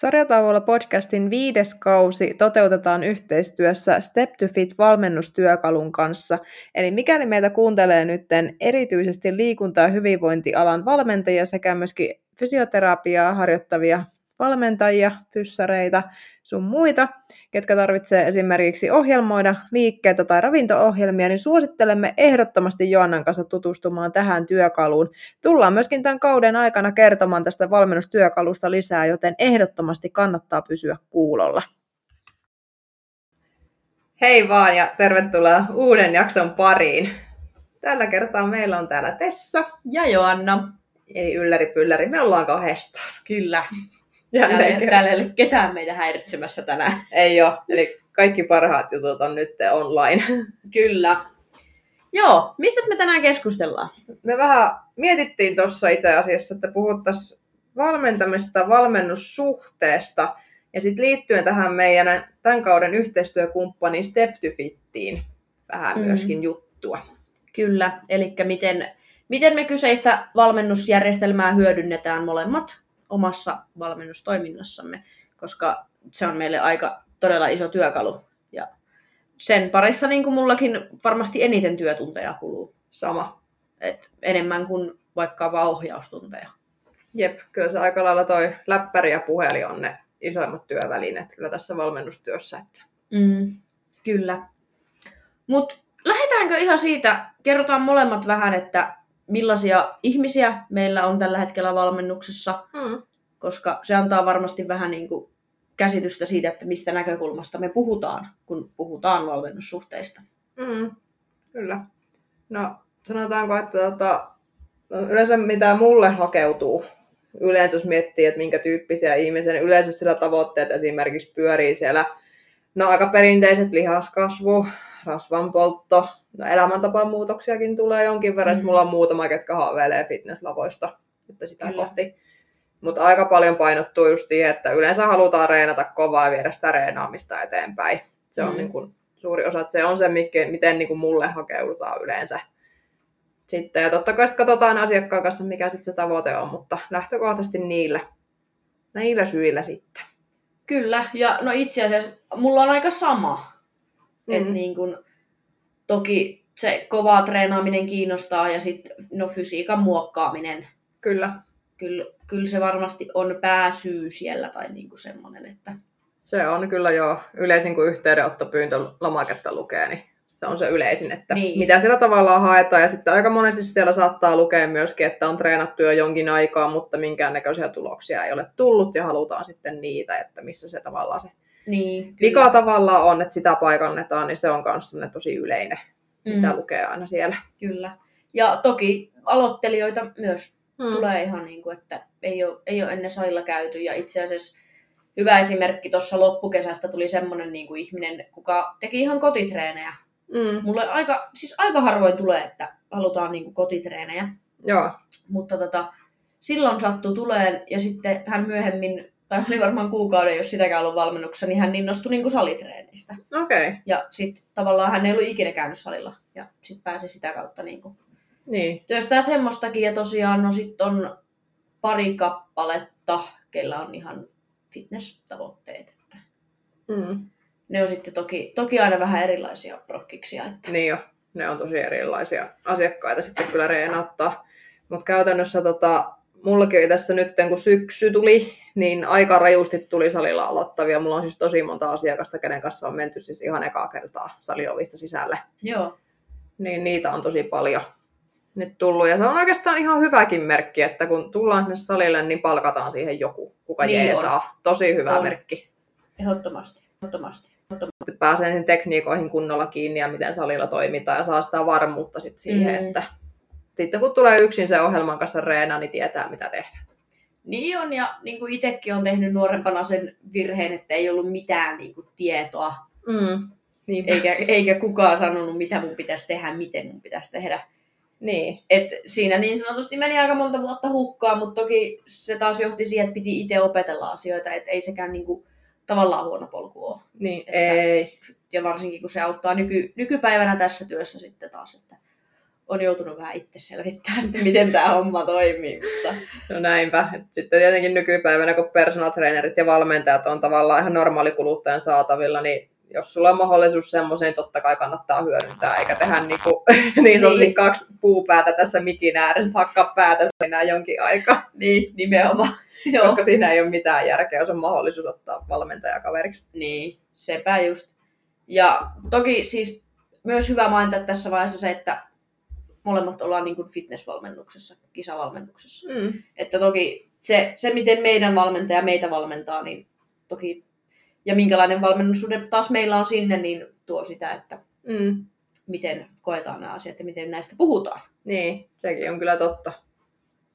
Sarjatauolla podcastin viides kausi toteutetaan yhteistyössä Step to Fit valmennustyökalun kanssa. Eli mikäli meitä kuuntelee nyt erityisesti liikunta- ja hyvinvointialan valmentajia sekä myöskin fysioterapiaa harjoittavia valmentajia, fyssareita, sun muita, ketkä tarvitsee esimerkiksi ohjelmoida liikkeitä tai ravinto-ohjelmia, niin suosittelemme ehdottomasti Joannan kanssa tutustumaan tähän työkaluun. Tullaan myöskin tämän kauden aikana kertomaan tästä valmennustyökalusta lisää, joten ehdottomasti kannattaa pysyä kuulolla. Hei vaan ja tervetuloa uuden jakson pariin. Tällä kertaa meillä on täällä Tessa ja Joanna. Eli ylläri pylläri, me ollaan kahdestaan. Kyllä. Täällä, täällä ei ole ketään meitä häiritsemässä tänään. Ei ole, eli kaikki parhaat jutut on nyt online. Kyllä. Joo, mistä me tänään keskustellaan? Me vähän mietittiin tuossa itse asiassa, että puhuttaisiin valmentamista, valmennussuhteesta ja sitten liittyen tähän meidän tämän kauden yhteistyökumppaniin Step to Fittiin vähän mm. myöskin juttua. Kyllä, eli miten, miten me kyseistä valmennusjärjestelmää hyödynnetään molemmat omassa valmennustoiminnassamme, koska se on meille aika todella iso työkalu. Ja sen parissa niin kuin mullakin varmasti eniten työtunteja kuluu. Sama. Et enemmän kuin vaikka vaan ohjaustunteja. Jep, kyllä se aika lailla toi läppäri ja puhelin on ne isoimmat työvälineet kyllä tässä valmennustyössä. Että... Mm, kyllä. Mutta lähdetäänkö ihan siitä, kerrotaan molemmat vähän, että millaisia ihmisiä meillä on tällä hetkellä valmennuksessa, mm. koska se antaa varmasti vähän niin kuin käsitystä siitä, että mistä näkökulmasta me puhutaan, kun puhutaan valmennussuhteista. Mm. Kyllä. No sanotaanko, että tota, yleensä mitä mulle hakeutuu, yleensä jos miettii, että minkä tyyppisiä ihmisiä, niin yleensä sillä tavoitteet esimerkiksi pyörii siellä, no aika perinteiset lihaskasvu, rasvanpoltto, no elämäntapamuutoksiakin tulee jonkin verran. Mm. Mulla on muutama, ketkä haaveilee fitnesslavoista että sitä Kyllä. kohti. Mutta aika paljon painottuu just siihen, että yleensä halutaan reenata kovaa ja viedä sitä reenaamista eteenpäin. Se on mm. niin kuin suuri osa, että se on se, miten niin mulle hakeudutaan yleensä. Sitten, ja totta kai katsotaan asiakkaan kanssa, mikä sitten se tavoite on, mutta lähtökohtaisesti niillä, niillä syillä sitten. Kyllä, ja no itse asiassa mulla on aika sama. Mm. Et niin kun, toki se kova treenaaminen kiinnostaa ja sitten no fysiikan muokkaaminen. Kyllä. Kyllä, kyllä se varmasti on pääsyy siellä tai niinku semmoinen, että... Se on kyllä jo yleisin, kun yhteydenottopyyntö lomaketta lukee, niin se on se yleisin, että niin. mitä siellä tavallaan haetaan. Ja sitten aika monesti siellä saattaa lukea myöskin, että on treenattu jo jonkin aikaa, mutta minkäännäköisiä tuloksia ei ole tullut ja halutaan sitten niitä, että missä se tavallaan se niin, vika tavallaan on, että sitä paikannetaan, niin se on kanssa tosi yleinen, mm. mitä lukee aina siellä. Kyllä. Ja toki aloittelijoita myös mm. tulee ihan niin kuin, että ei ole, ei ole ennen salilla käyty. Ja itse asiassa hyvä esimerkki tuossa loppukesästä tuli semmoinen niin kuin ihminen, kuka teki ihan kotitreenejä. Mm. Mulle aika, siis aika harvoin tulee, että halutaan niin kuin kotitreenejä. Joo. Mutta tota, silloin sattui tuleen ja sitten hän myöhemmin tai oli varmaan kuukauden, jos sitäkään ollut valmennuksessa, niin hän innostui niin kuin salitreenistä. Okei. Okay. Ja sitten tavallaan hän ei ollut ikinä käynyt salilla. Ja sitten pääsi sitä kautta niin kuin niin. työstää semmoistakin. Ja tosiaan no sitten on pari kappaletta, kellä on ihan fitness-tavoitteet. Että mm. Ne on sitten toki, toki aina vähän erilaisia prokkiksia. Että... Niin jo, ne on tosi erilaisia asiakkaita sitten kyllä reenauttaa. Mutta käytännössä tota, mullakin tässä nyt, kun syksy tuli, niin aika rajusti tuli salilla aloittavia. Mulla on siis tosi monta asiakasta, kenen kanssa on menty siis ihan ekaa kertaa saliovista sisälle. Joo. Niin niitä on tosi paljon nyt tullut. Ja se on oikeastaan ihan hyväkin merkki, että kun tullaan sinne salille, niin palkataan siihen joku, kuka niin jeesaa. Tosi hyvä on. merkki. Ehdottomasti. Ehdottomasti. Ehdottomasti. Pääsee sen tekniikoihin kunnolla kiinni ja miten salilla toimitaan ja saa sitä varmuutta sit siihen, mm. että sitten kun tulee yksin se ohjelman kanssa reena, niin tietää mitä tehdä. Niin on, ja niin kuin itsekin on tehnyt nuorempana sen virheen, että ei ollut mitään niin kuin, tietoa. Mm. Niin. Eikä, eikä kukaan sanonut, mitä mun pitäisi tehdä, miten mun pitäisi tehdä. Niin. Et siinä niin sanotusti meni aika monta vuotta hukkaa, mutta toki se taas johti siihen, että piti itse opetella asioita, että ei sekään niin kuin, tavallaan huono polku ole. Niin, että, ei. Ja varsinkin kun se auttaa nyky, nykypäivänä tässä työssä sitten taas, että on joutunut vähän itse selvittämään, että miten tämä homma toimii. Mutta... No näinpä. Sitten tietenkin nykypäivänä, kun personal trainerit ja valmentajat on tavallaan ihan normaali kuluttajan saatavilla, niin jos sulla on mahdollisuus semmoiseen, totta kai kannattaa hyödyntää, eikä tehdä niinku, niin sanotusti niin. kaksi puupäätä tässä mikin ääressä, hakkaa päätä enää jonkin aikaa. Niin, nimenomaan. Joo. Koska siinä ei ole mitään järkeä, jos on mahdollisuus ottaa valmentajakaveriksi. Niin, sepä just. Ja toki siis myös hyvä mainita tässä vaiheessa se, että molemmat ollaan niin kuin fitnessvalmennuksessa, kisavalmennuksessa. Mm. Että toki se, se, miten meidän valmentaja meitä valmentaa, niin toki, ja minkälainen valmennussuhde taas meillä on sinne, niin tuo sitä, että mm. miten koetaan nämä asiat ja miten näistä puhutaan. Niin, sekin on kyllä totta.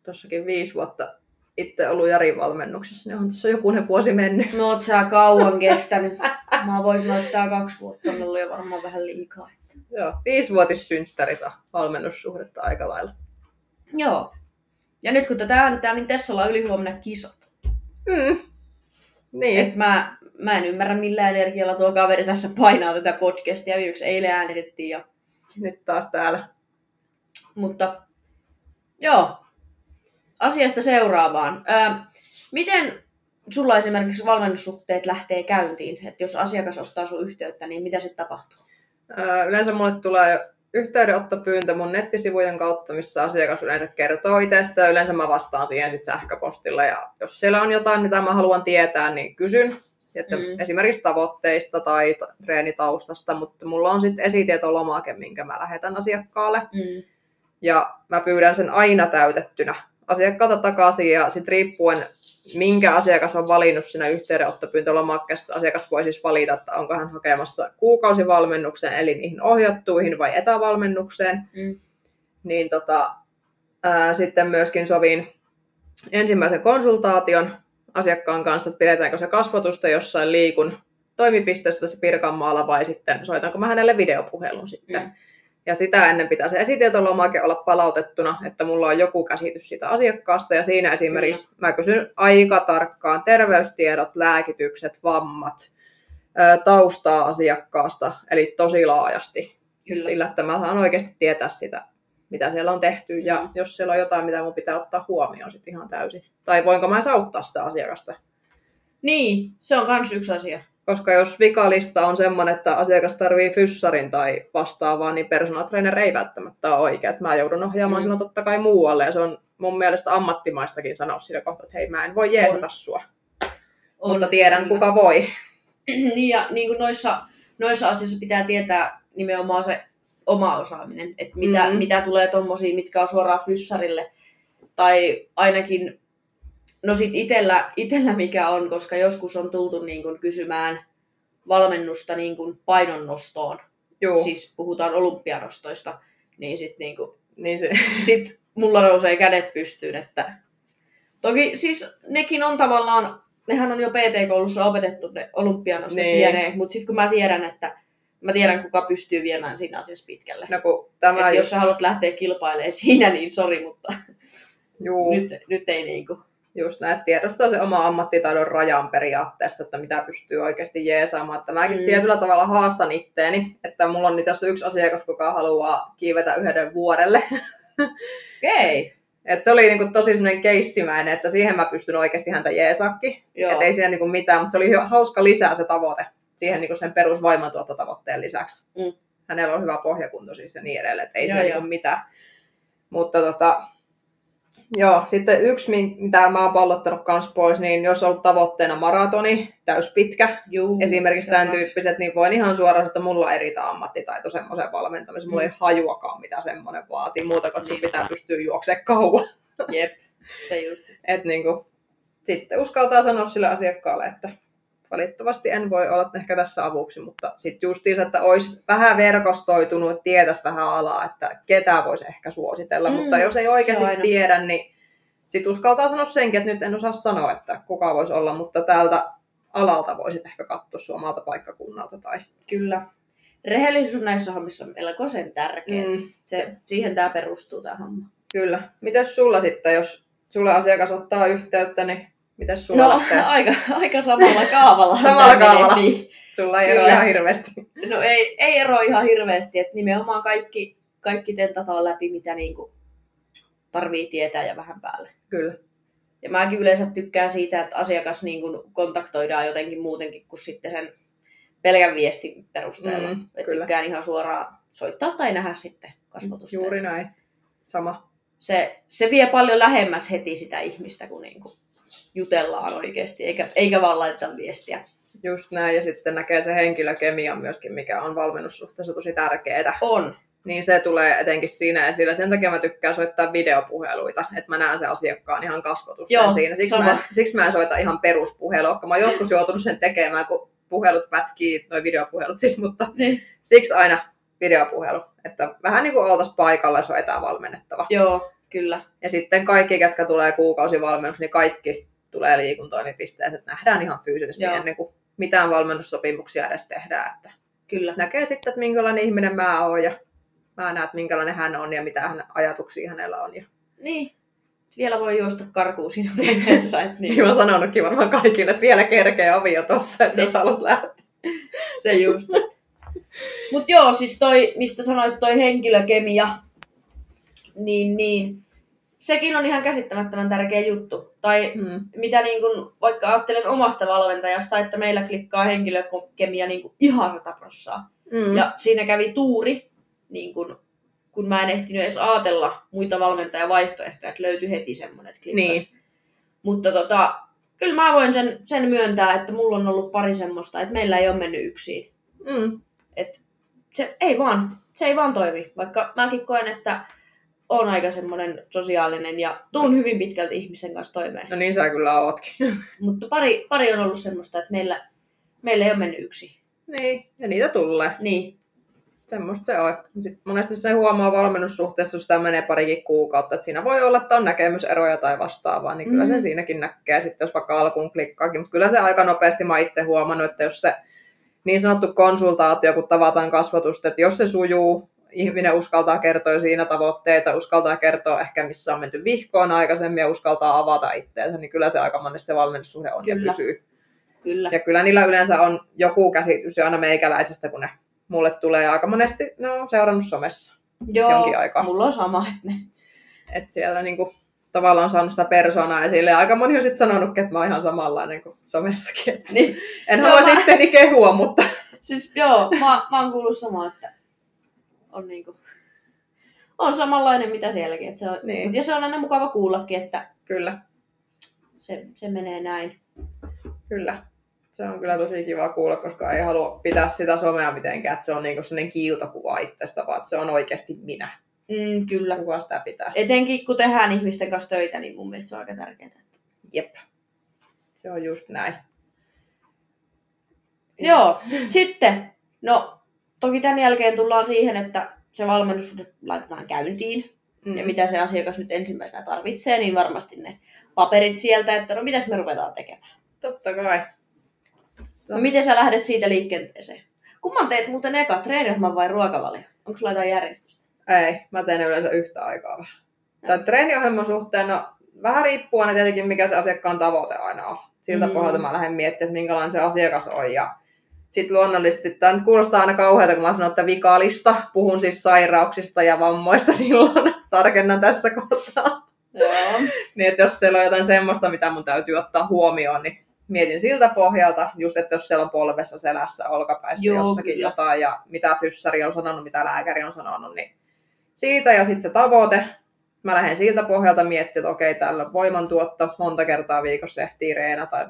Tuossakin viisi vuotta itse ollut Jari valmennuksessa, niin on tuossa jokunen vuosi mennyt. No oot sä kauan kestänyt. Mä voisin laittaa kaksi vuotta, on ollut jo varmaan vähän liikaa. Joo, viisivuotissynttäritä valmennussuhdetta aika lailla. Joo. Ja nyt kun tätä äänetään, niin Tessalla on ylihuomenna kisat. Mm. Niin. Et mä, mä en ymmärrä millä energialla tuo kaveri tässä painaa tätä podcastia. Viimeksi eilen äänitettiin ja... Nyt taas täällä. Mutta joo, asiasta seuraavaan. Ö, miten sulla esimerkiksi valmennussuhteet lähtee käyntiin? Että jos asiakas ottaa sun yhteyttä, niin mitä sitten tapahtuu? Yleensä mulle tulee yhteydenottopyyntö mun nettisivujen kautta, missä asiakas yleensä kertoo itsestä. Yleensä mä vastaan siihen sitten sähköpostilla. Ja jos siellä on jotain, mitä mä haluan tietää, niin kysyn. Että mm. Esimerkiksi tavoitteista tai treenitaustasta, mutta mulla on sitten esitietolomake, minkä mä lähetän asiakkaalle. Mm. Ja mä pyydän sen aina täytettynä asiakkaalta takaisin ja sitten riippuen minkä asiakas on valinnut siinä yhteydenottopyyntölomakkeessa, asiakas voi siis valita, että onko hän hakemassa kuukausivalmennukseen, eli niihin ohjattuihin vai etävalmennukseen. Mm. Niin tota, ää, sitten myöskin sovin ensimmäisen konsultaation asiakkaan kanssa, että pidetäänkö se kasvatusta jossain liikun toimipisteessä tässä Pirkanmaalla vai sitten soitanko mä hänelle videopuhelun sitten. Mm. Ja sitä ennen pitää se esitietolomake olla palautettuna, että mulla on joku käsitys siitä asiakkaasta. Ja siinä esimerkiksi Kyllä. mä kysyn aika tarkkaan terveystiedot, lääkitykset, vammat, taustaa asiakkaasta, eli tosi laajasti. Kyllä. Sillä, että mä saan oikeasti tietää sitä, mitä siellä on tehty. Ja mm. jos siellä on jotain, mitä mun pitää ottaa huomioon sitten ihan täysin. Tai voinko mä auttaa sitä asiakasta. Niin, se on myös yksi asia. Koska jos vikalista on semmoinen, että asiakas tarvii fyssarin tai vastaavaa, niin personal trainer ei välttämättä ole oikea. Että mä joudun ohjaamaan mm. sinua totta kai muualle ja se on mun mielestä ammattimaistakin sanoa sillä kohtaa, että hei mä en voi jeesata on. sua. On, Mutta tiedän kyllä. kuka voi. niin ja niin kuin noissa, noissa asioissa pitää tietää nimenomaan se oma osaaminen. Että mitä, mm. mitä tulee tommosiin, mitkä on suoraan fyssarille. Tai ainakin No sit itellä, itellä mikä on, koska joskus on tultu niin kun kysymään valmennusta niin kun painonnostoon. Joo. Siis puhutaan olympianostoista, niin sit, niin kun, niin se, sit mulla nousee kädet pystyyn. Että... Toki siis nekin on tavallaan, nehän on jo PT-koulussa opetettu ne olympianostot niin. pieneen, mutta sitten kun mä tiedän, että mä tiedän kuka pystyy viemään siinä asiassa pitkälle. No, kun tämä just... Jos sä haluat lähteä kilpailemaan siinä, niin sori, mutta Juu. Nyt, nyt ei niinku just näin, että tiedostaa se oma ammattitaidon rajan periaatteessa, että mitä pystyy oikeasti jeesaamaan. Että mäkin mm. tietyllä tavalla haastan itteeni, että mulla on nyt tässä yksi asiakas, kuka haluaa kiivetä yhden vuodelle. Okei. Okay. Et se oli niinku tosi sellainen keissimäinen, että siihen mä pystyn oikeasti häntä jeesaakin. Et ei siinä niinku mitään, mutta se oli hauska lisää se tavoite siihen niinku sen perusvoimantuottotavoitteen lisäksi. Mm. Hänellä on hyvä pohjakunto siis ja niin edelleen, että ei joo, se niinku mitään. Mutta tota, Joo, sitten yksi, mitä mä oon pallottanut kans pois, niin jos on ollut tavoitteena maratoni, täyspitkä, Juu, esimerkiksi tämän tyyppiset, niin voin ihan suoraan, että mulla on eri ammattitaito semmoisen valmentamiseen. Mulla mm. ei hajuakaan, mitä semmoinen vaatii, muuta kuin sun pitää pystyä juoksemaan kauan. Jep, se just. Et niin kuin, sitten uskaltaa sanoa sille asiakkaalle, että valitettavasti en voi olla ehkä tässä avuksi, mutta sitten justiinsa, että olisi vähän verkostoitunut, että tietäisi vähän alaa, että ketä voisi ehkä suositella, mm, mutta jos ei oikeasti tiedä, niin sitten uskaltaa sanoa senkin, että nyt en osaa sanoa, että kuka voisi olla, mutta täältä alalta voisit ehkä katsoa suomalta paikkakunnalta. Tai... Kyllä. Rehellisyys näissä hommissa on melkoisen tärkeää. Mm. Se, siihen tämä perustuu tämä homma. Kyllä. Mitäs sulla sitten, jos sulle asiakas ottaa yhteyttä, niin Mitäs sulla no, aika, aika samalla kaavalla. samalla kaavalla. Niin. Sulla ei ero ihan hirveästi. No ei, ei ero ihan hirveästi, että nimenomaan kaikki, kaikki tentataan läpi, mitä niinku tarvii tietää ja vähän päälle. Kyllä. Ja mäkin yleensä tykkään siitä, että asiakas niin kuin kontaktoidaan jotenkin muutenkin kuin sitten sen pelkän viestin perusteella. Mm, että kyllä. tykkään ihan suoraan soittaa tai nähdä sitten kasvotusta. Juuri näin. Sama. Se, se vie paljon lähemmäs heti sitä ihmistä, kun niin kuin jutellaan oikeasti, eikä, eikä vaan laiteta viestiä. Just näin. Ja sitten näkee se henkilökemia myöskin, mikä on valmennussuhteessa tosi tärkeää. On. Niin se tulee etenkin siinä esille. Sen takia mä tykkään soittaa videopuheluita, että mä näen sen asiakkaan ihan kasvotusta Joo, siinä. Siksi sama. mä, en, siksi mä en soita ihan peruspuhelua, koska mä oon joskus joutunut sen tekemään, kun puhelut pätkii, noi videopuhelut siis, mutta Niin. siksi aina videopuhelu. Että vähän niin kuin oltaisiin paikalla, jos on etävalmennettava. Joo, kyllä. Ja sitten kaikki, ketkä tulee kuukausivalmennus, niin kaikki tulee liikuntoimipisteeseen, nähdään ihan fyysisesti Joo. ennen kuin mitään valmennussopimuksia edes tehdään. Että Kyllä. näkee sitten, että minkälainen ihminen mä oon ja mä näen, että minkälainen hän on ja mitä hän, ajatuksia hänellä on. Ja, Niin. Vielä voi juosta karkuun siinä vaiheessa. Että niin. niin. mä sanonutkin varmaan kaikille, että vielä kerkee ovi jo tossa, että Niin. jos haluat lähteä. Se just. Mut joo, siis toi, mistä sanoit toi henkilökemia, niin, niin sekin on ihan käsittämättömän tärkeä juttu. Tai Hmm. mitä niin kun, vaikka ajattelen omasta valmentajasta, että meillä klikkaa henkilökemia niin kun ihan sataprossaa. Mm. Ja siinä kävi tuuri, niin kun, kun mä en ehtinyt edes ajatella muita valmentajavaihtoehtoja, että löytyi heti semmoinen, että klikkas. Niin. Mutta tota, kyllä mä voin sen, sen myöntää, että mulla on ollut pari semmoista, että meillä ei ole mennyt yksin. Mm. Se ei vaan, se ei vaan toimi. Vaikka mäkin koen, että on aika semmoinen sosiaalinen ja tuun hyvin pitkälti ihmisen kanssa toimeen. No niin sä kyllä ootkin. Mutta pari, pari on ollut semmoista, että meillä, meillä ei ole mennyt yksin. niin, ja niitä tulee. Niin, Semmoista se on. Sitten monesti se huomaa valmennussuhteessa, jos sitä menee parikin kuukautta, että siinä voi olla, että on näkemyseroja tai vastaavaa, niin kyllä Mm. sen siinäkin näkee sitten, jos vaikka alkuun klikkaakin. Mutta kyllä se aika nopeasti mä itse huomannut, että jos se niin sanottu konsultaatio, kun tavataan kasvatusta, että jos se sujuu, ihminen uskaltaa kertoa siinä tavoitteita, uskaltaa kertoa ehkä missä on menty vihkoon aikaisemmin ja uskaltaa avata itseensä, niin kyllä se aika monesti se valmennussuhde on Kyllä. ja pysyy. kyllä. Ja kyllä niillä yleensä on joku käsitys jo aina meikäläisestä, kun ne mulle tulee aika monesti, ne on seurannut somessa. Joo, jonkin aikaa. mulla on sama, että ne. Että siellä niinku tavallaan on saanut sitä persoonaa esille. Ja aika moni on sitten sanonutkin, että mä oon ihan samanlainen kuin somessakin. Et Niin, en Joo, halua mä- sitteni kehua, mutta siis joo, mä, mä oon kuullut samaa, että on niinku, on samanlainen mitä sielläkin. Että se on, Niin. Ja se on aina mukava kuullakin, että kyllä, se, se menee näin. kyllä. Se on kyllä tosi kiva kuulla, koska ei halua pitää sitä somea mitenkään, että se on niinku sellainen kiiltokuva itsestä, vaan että se on oikeasti minä. Mm, kyllä. Kuka sitä pitää. Etenkin kun tehdään ihmisten kanssa töitä, niin mun mielestä se on aika tärkeää. Jep. Se on just näin. Joo, sitten, no toki tämän jälkeen tullaan siihen, että se valmennus laitetaan käyntiin. Mm. Ja mitä se asiakas nyt ensimmäisenä tarvitsee, niin varmasti ne paperit sieltä, että no mitäs me ruvetaan tekemään. Totta kai. No miten sä lähdet siitä liikenteeseen? Kumman teet muuten eka, treeniohjelman vai ruokavalio? Onko sulla jotain järjestystä? Ei, mä teen yleensä yhtä aikaa vähän. Tai treeniohjelman suhteen, no vähän riippuu aina tietenkin, mikä se asiakkaan tavoite aina on. Siltä mm. pohjalta mä lähden miettimään, että minkälainen se asiakas on. Ja sitten luonnollisesti, tämä nyt kuulostaa aina kauhealta, kun mä sanon, että vikalista. Puhun siis sairauksista ja vammoista silloin. Tarkennan tässä kohtaa. Joo. Niin, että jos siellä on jotain semmoista, mitä mun täytyy ottaa huomioon, niin mietin siltä pohjalta, just että jos siellä on polvessa, selässä, olkapäissä Joo, jossakin kyllä. jotain, ja mitä fyssari on sanonut, mitä lääkäri on sanonut, niin siitä ja sitten se tavoite. Mä lähden siltä pohjalta miettimään, että okei, täällä on voimantuotto, monta kertaa viikossa ehtii reenata.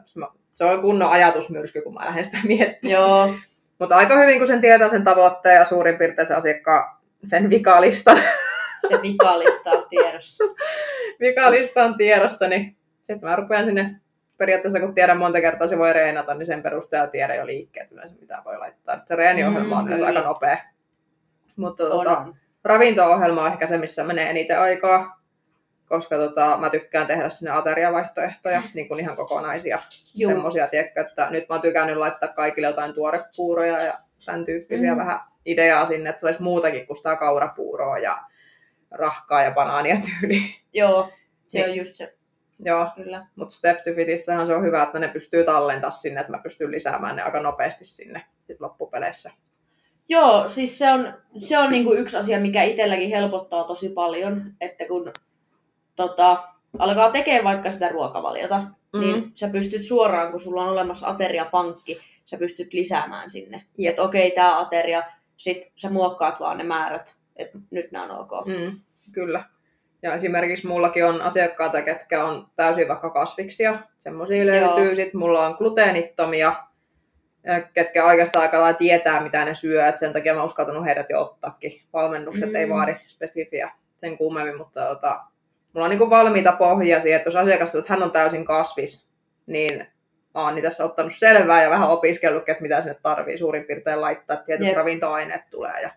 Se on kunnon ajatusmyrsky, kun mä lähden sitä miettimään. Joo. Mutta aika hyvin, kun sen tietää sen tavoitteen ja suurin piirtein se asiakkaan sen vikalistan Se vikalista on tiedossa. vikalista on tiedossa, niin sitten mä rupean sinne periaatteessa, kun tiedän monta kertaa se voi reenata, niin sen perusteella tiedän jo liikkeet yleensä, mitä voi laittaa. Se reeniohjelma Mm, on kyllä. aika nopea. Mutta tota, on. ravinto-ohjelma on ehkä se, missä menee eniten aikaa, koska tota, mä tykkään tehdä sinne ateriavaihtoehtoja, niin kuin ihan kokonaisia. Juu. Semmoisia, tiedätkö, että nyt mä oon tykännyt laittaa kaikille jotain tuorepuuroja ja tämän tyyppisiä Mm. vähän ideaa sinne, että se olisi muutakin kuin sitä kaurapuuroa ja rahkaa ja banaania tyyliin. Joo, se Niin. on just se, Joo, kyllä. mutta Step to Fitissähän se on hyvä, että ne pystyy tallentamaan sinne, että mä pystyn lisäämään ne aika nopeasti sinne sit loppupeleissä. Joo, siis se on, se on niinku yksi asia, mikä itselläkin helpottaa tosi paljon, että kun tota, alkaa tekemään vaikka sitä ruokavaliota, mm. niin sä pystyt suoraan, kun sulla on olemassa ateriapankki, sä pystyt lisäämään sinne. Yep. Että okei, okay, tämä ateria, sit sä muokkaat vaan ne määrät, että nyt nämä on ok. Mm, kyllä. Ja esimerkiksi mullakin on asiakkaita, ketkä on täysin vaikka kasviksia. Semmoisia löytyy. Sitten mulla on gluteenittomia, ketkä oikeastaan aika tietää, mitä ne syö. Et sen takia mä uskaltanut heidät jo ottaakin. Valmennukset mm. ei vaadi spesifiä sen kummemmin, mutta tota, mulla on niin valmiita pohjia siihen, että jos asiakas että hän on täysin kasvis, niin mä oon niin tässä ottanut selvää ja vähän opiskellut, että mitä sinne tarvii suurin piirtein laittaa, että tietyt yep. ravintoaineet tulee. Ja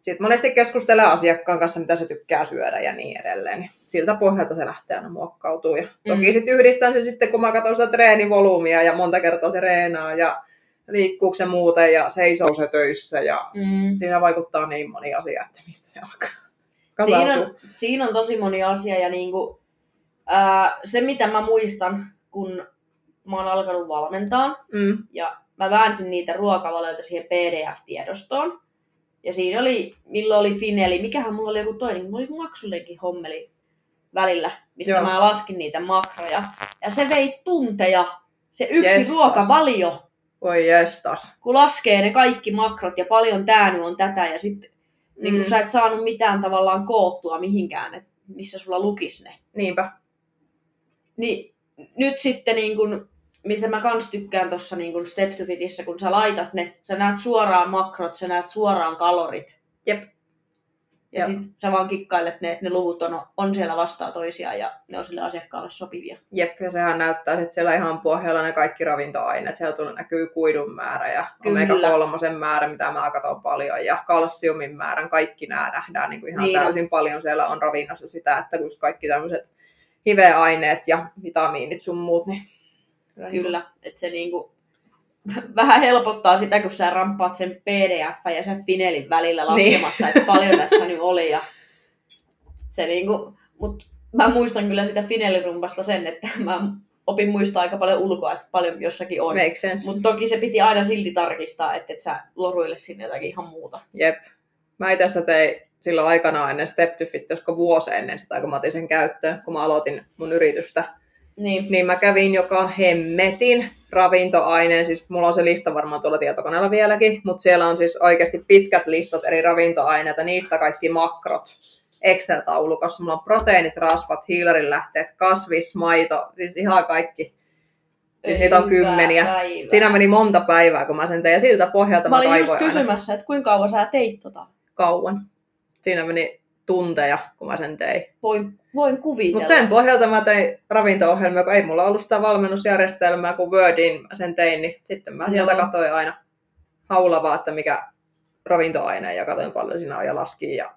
sitten monesti keskustelee asiakkaan kanssa, mitä se tykkää syödä ja niin edelleen. Niin siltä pohjalta se lähtee aina muokkautuu. Ja toki mm. sitten yhdistän se sitten, kun mä katson sitä treenivolyymia ja monta kertaa se reenaa ja liikkuuko se muuten ja seisoo se töissä. Ja mm. siinä vaikuttaa niin moni asia, että mistä se alkaa. Siinä on, siinä on tosi moni asia ja niinku, ää, se mitä mä muistan, kun mä oon alkanut valmentaa mm. ja mä väänsin niitä ruokavalioita siihen PDF-tiedostoon. Ja siinä oli, milloin oli Fineli, mikähän mulla oli joku toinen, mulla oli maksullekin hommeli välillä, mistä Joo. mä laskin niitä makroja. Ja se vei tunteja, se yksi Jestas. ruokavalio. Voi jestas. Kun laskee ne kaikki makrot ja paljon tää nyt on tätä ja sitten mm. niin kun sä et saanut mitään tavallaan koottua mihinkään, että missä sulla lukis ne. Niinpä. Niin nyt sitten niin kun mitä mä kans tykkään tuossa niin Step to Fitissä, kun sä laitat ne, sä näet suoraan makrot, sä näet suoraan kalorit. Jep. Ja Joo. sit sä vaan kikkailet ne, että ne luvut on, on siellä vastaa toisiaan ja ne on sille asiakkaalle sopivia. Jep, ja sehän näyttää että siellä ihan pohjalla ne kaikki ravintoaineet. Siellä tulee, näkyy kuidun määrä ja omega-kolmosen määrä, mitä mä katson paljon, ja kalsiumin määrän. Kaikki nämä nähdään niin kuin ihan niin täysin on. paljon. Siellä on ravinnossa sitä, että just kaikki tämmöiset hiveaineet ja vitamiinit sun muut, niin Kyllä, että se niinku vähän helpottaa sitä, kun sä ramppaat sen PDF ja sen Finelin välillä niin. laskemassa, niin. että paljon tässä nyt oli. Ja se niinku, mut mä muistan kyllä sitä Finelirumpasta sen, että mä opin muistaa aika paljon ulkoa, että paljon jossakin on. Mutta toki se piti aina silti tarkistaa, että et sä loruille sinne jotakin ihan muuta. Jep. Mä itse tein silloin aikana ennen Step to Fit, josko vuosi ennen sitä, kun mä otin sen käyttöön, kun mä aloitin mun yritystä niin. niin mä kävin joka hemmetin ravintoaineen, siis mulla on se lista varmaan tuolla tietokoneella vieläkin, mutta siellä on siis oikeasti pitkät listat eri ravintoaineita, niistä kaikki makrot. Excel-taulukossa. Mulla on proteiinit, rasvat, hiilarin lähteet, kasvis, maito, siis ihan kaikki. Siis niitä on kymmeniä. Päivä. Siinä meni monta päivää, kun mä sen tein, ja siltä pohjalta mä, mä olin just kysymässä, aina. että kuinka kauan sä teit tota? Kauan. Siinä meni tunteja, kun mä sen tein. Voin, voin kuvitella. Mutta sen pohjalta mä tein ravinto-ohjelmia, kun ei mulla ollut sitä valmennusjärjestelmää, kun Wordin mä sen tein, niin sitten mä sieltä no. katsoin aina haulavaa, että mikä ravintoaine ja katsoin paljon siinä ja laskin ja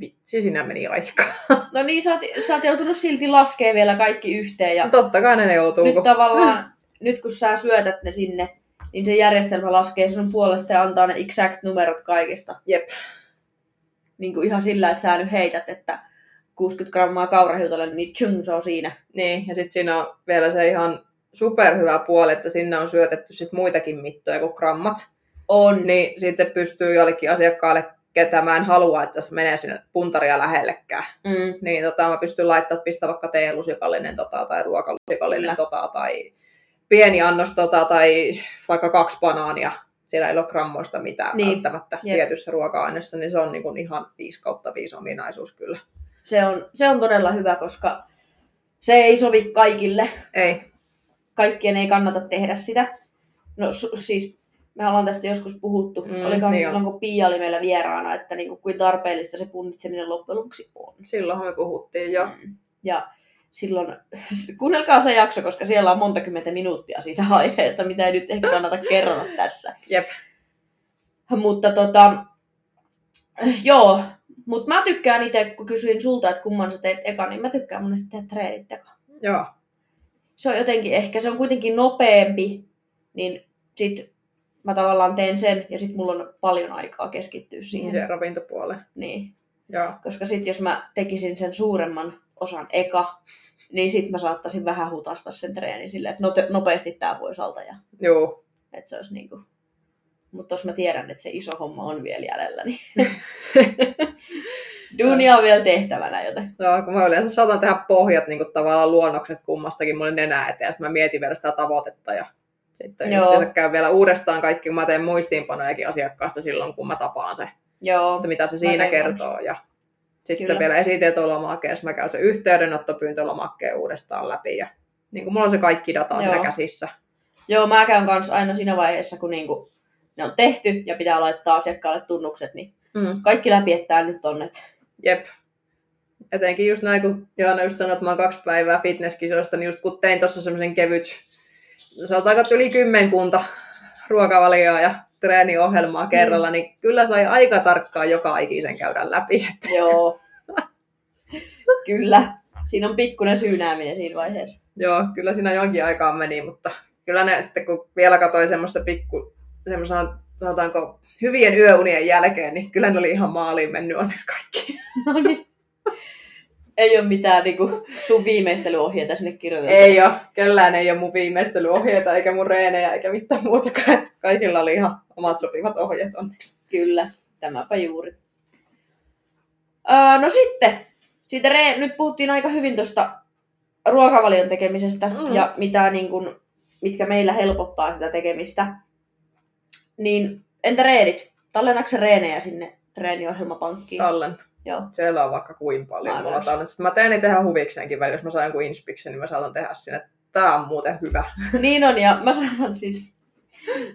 vitsi, siinä meni aika. No niin, sä oot, sä oot joutunut silti laskemaan vielä kaikki yhteen. Ja no totta kai ne joutuu. Nyt kun... tavallaan, nyt kun sä syötät ne sinne, niin se järjestelmä laskee sun puolesta ja antaa ne exact numerot kaikista. Jep niin kuin ihan sillä, että sä nyt heität, että 60 grammaa kaurahiutale, niin tjung, se on siinä. Niin, ja sitten siinä on vielä se ihan superhyvä puoli, että sinne on syötetty sit muitakin mittoja kuin grammat. On. Niin sitten pystyy jollekin asiakkaalle, ketä mä en halua, että se menee sinne puntaria lähellekään. Mm. Niin tota, mä pystyn laittamaan, pistä vaikka teelusikallinen tota, tai ruokalusikallinen tota, tai pieni annos tota, tai vaikka kaksi banaania siellä ei ole grammoista mitään niin. välttämättä Jep. tietyssä ruoka-aineessa, niin se on niin kuin ihan 5 kautta 5 ominaisuus kyllä. Se on, se on todella hyvä, koska se ei sovi kaikille. Ei. Kaikkien ei kannata tehdä sitä. No su- siis me ollaan tästä joskus puhuttu. Mm, Olikohan niin silloin, kun Pia oli meillä vieraana, että niin kuin, tarpeellista se punnitseminen loppujen lopuksi on. Silloinhan me puhuttiin, jo. Mm. Ja silloin, kuunnelkaa se jakso, koska siellä on monta kymmentä minuuttia siitä aiheesta, mitä ei nyt ehkä kannata kerrota tässä. Jep. Mutta tota, joo, mutta mä tykkään itse, kun kysyin sulta, että kumman sä teet eka, niin mä tykkään monesti tehdä treenit eka. Joo. Se on jotenkin, ehkä se on kuitenkin nopeampi, niin sit mä tavallaan teen sen, ja sit mulla on paljon aikaa keskittyä siihen. Se ravintopuoleen. Niin. Joo. Koska sit jos mä tekisin sen suuremman osan eka, niin sit mä saattaisin vähän hutasta sen treenin silleen, että nopeasti tää pois alta. Ja, Joo. Että se olisi niinku... Mutta jos mä tiedän, että se iso homma on vielä jäljellä, niin duunia on vielä tehtävänä, joten... Joo, kun mä yleensä saatan tehdä pohjat niin kuin tavallaan luonnokset kummastakin mulle nenää eteen, ja sitten mä mietin vielä sitä tavoitetta, ja sitten Joo. käy vielä uudestaan kaikki, kun mä teen muistiinpanojakin asiakkaasta silloin, kun mä tapaan se, Joo, että mitä se siinä kertoo, ja sitten Kyllä. vielä esitietolomake, mä käyn se yhteydenottopyyntölomakkeen uudestaan läpi, ja niin kuin mulla on se kaikki data Joo. siinä käsissä. Joo, mä käyn kanssa aina siinä vaiheessa, kun niinku ne on tehty ja pitää laittaa asiakkaalle tunnukset, niin mm. kaikki läpi, että nyt on. Et... Jep. Etenkin just näin, kun Johanna just sanoi, että mä oon kaksi päivää fitnesskisoista, niin just kun tein tuossa semmoisen kevyt, sanotaanko yli kymmenkunta ruokavalioa ja treeniohjelmaa mm. kerralla, niin kyllä sai aika tarkkaan joka ikisen käydä läpi. Että... Joo. kyllä. Siinä on pikkuinen syynääminen siinä vaiheessa. Joo, kyllä siinä jonkin aikaa meni, mutta kyllä ne sitten kun vielä katsoin semmoista pikku, semmoisen, sanotaanko, hyvien yöunien jälkeen, niin kyllä ne oli ihan maaliin mennyt onneksi kaikki. No niin. Ei ole mitään niin kuin, sun viimeistelyohjeita sinne kirjoitettu. Ei ole. Kellään ei ole mun viimeistelyohjeita, eikä mun reenejä, eikä mitään muutakaan. Kaikilla oli ihan omat sopivat ohjeet onneksi. Kyllä, tämäpä juuri. Öö, no sitten, siitä re- nyt puhuttiin aika hyvin tuosta ruokavalion tekemisestä mm. ja mitä, niin kuin, mitkä meillä helpottaa sitä tekemistä. Niin entä reenit? Tallennatko reenejä sinne treeniohjelmapankkiin? Tallen. Joo. Siellä on vaikka kuin paljon. Mä, mulla Sitten mä teen niitä ihan huvikseenkin välillä. Jos mä saan jonkun inspiksen, niin mä saatan tehdä sinne. Tää on muuten hyvä. Niin on, ja mä saatan siis,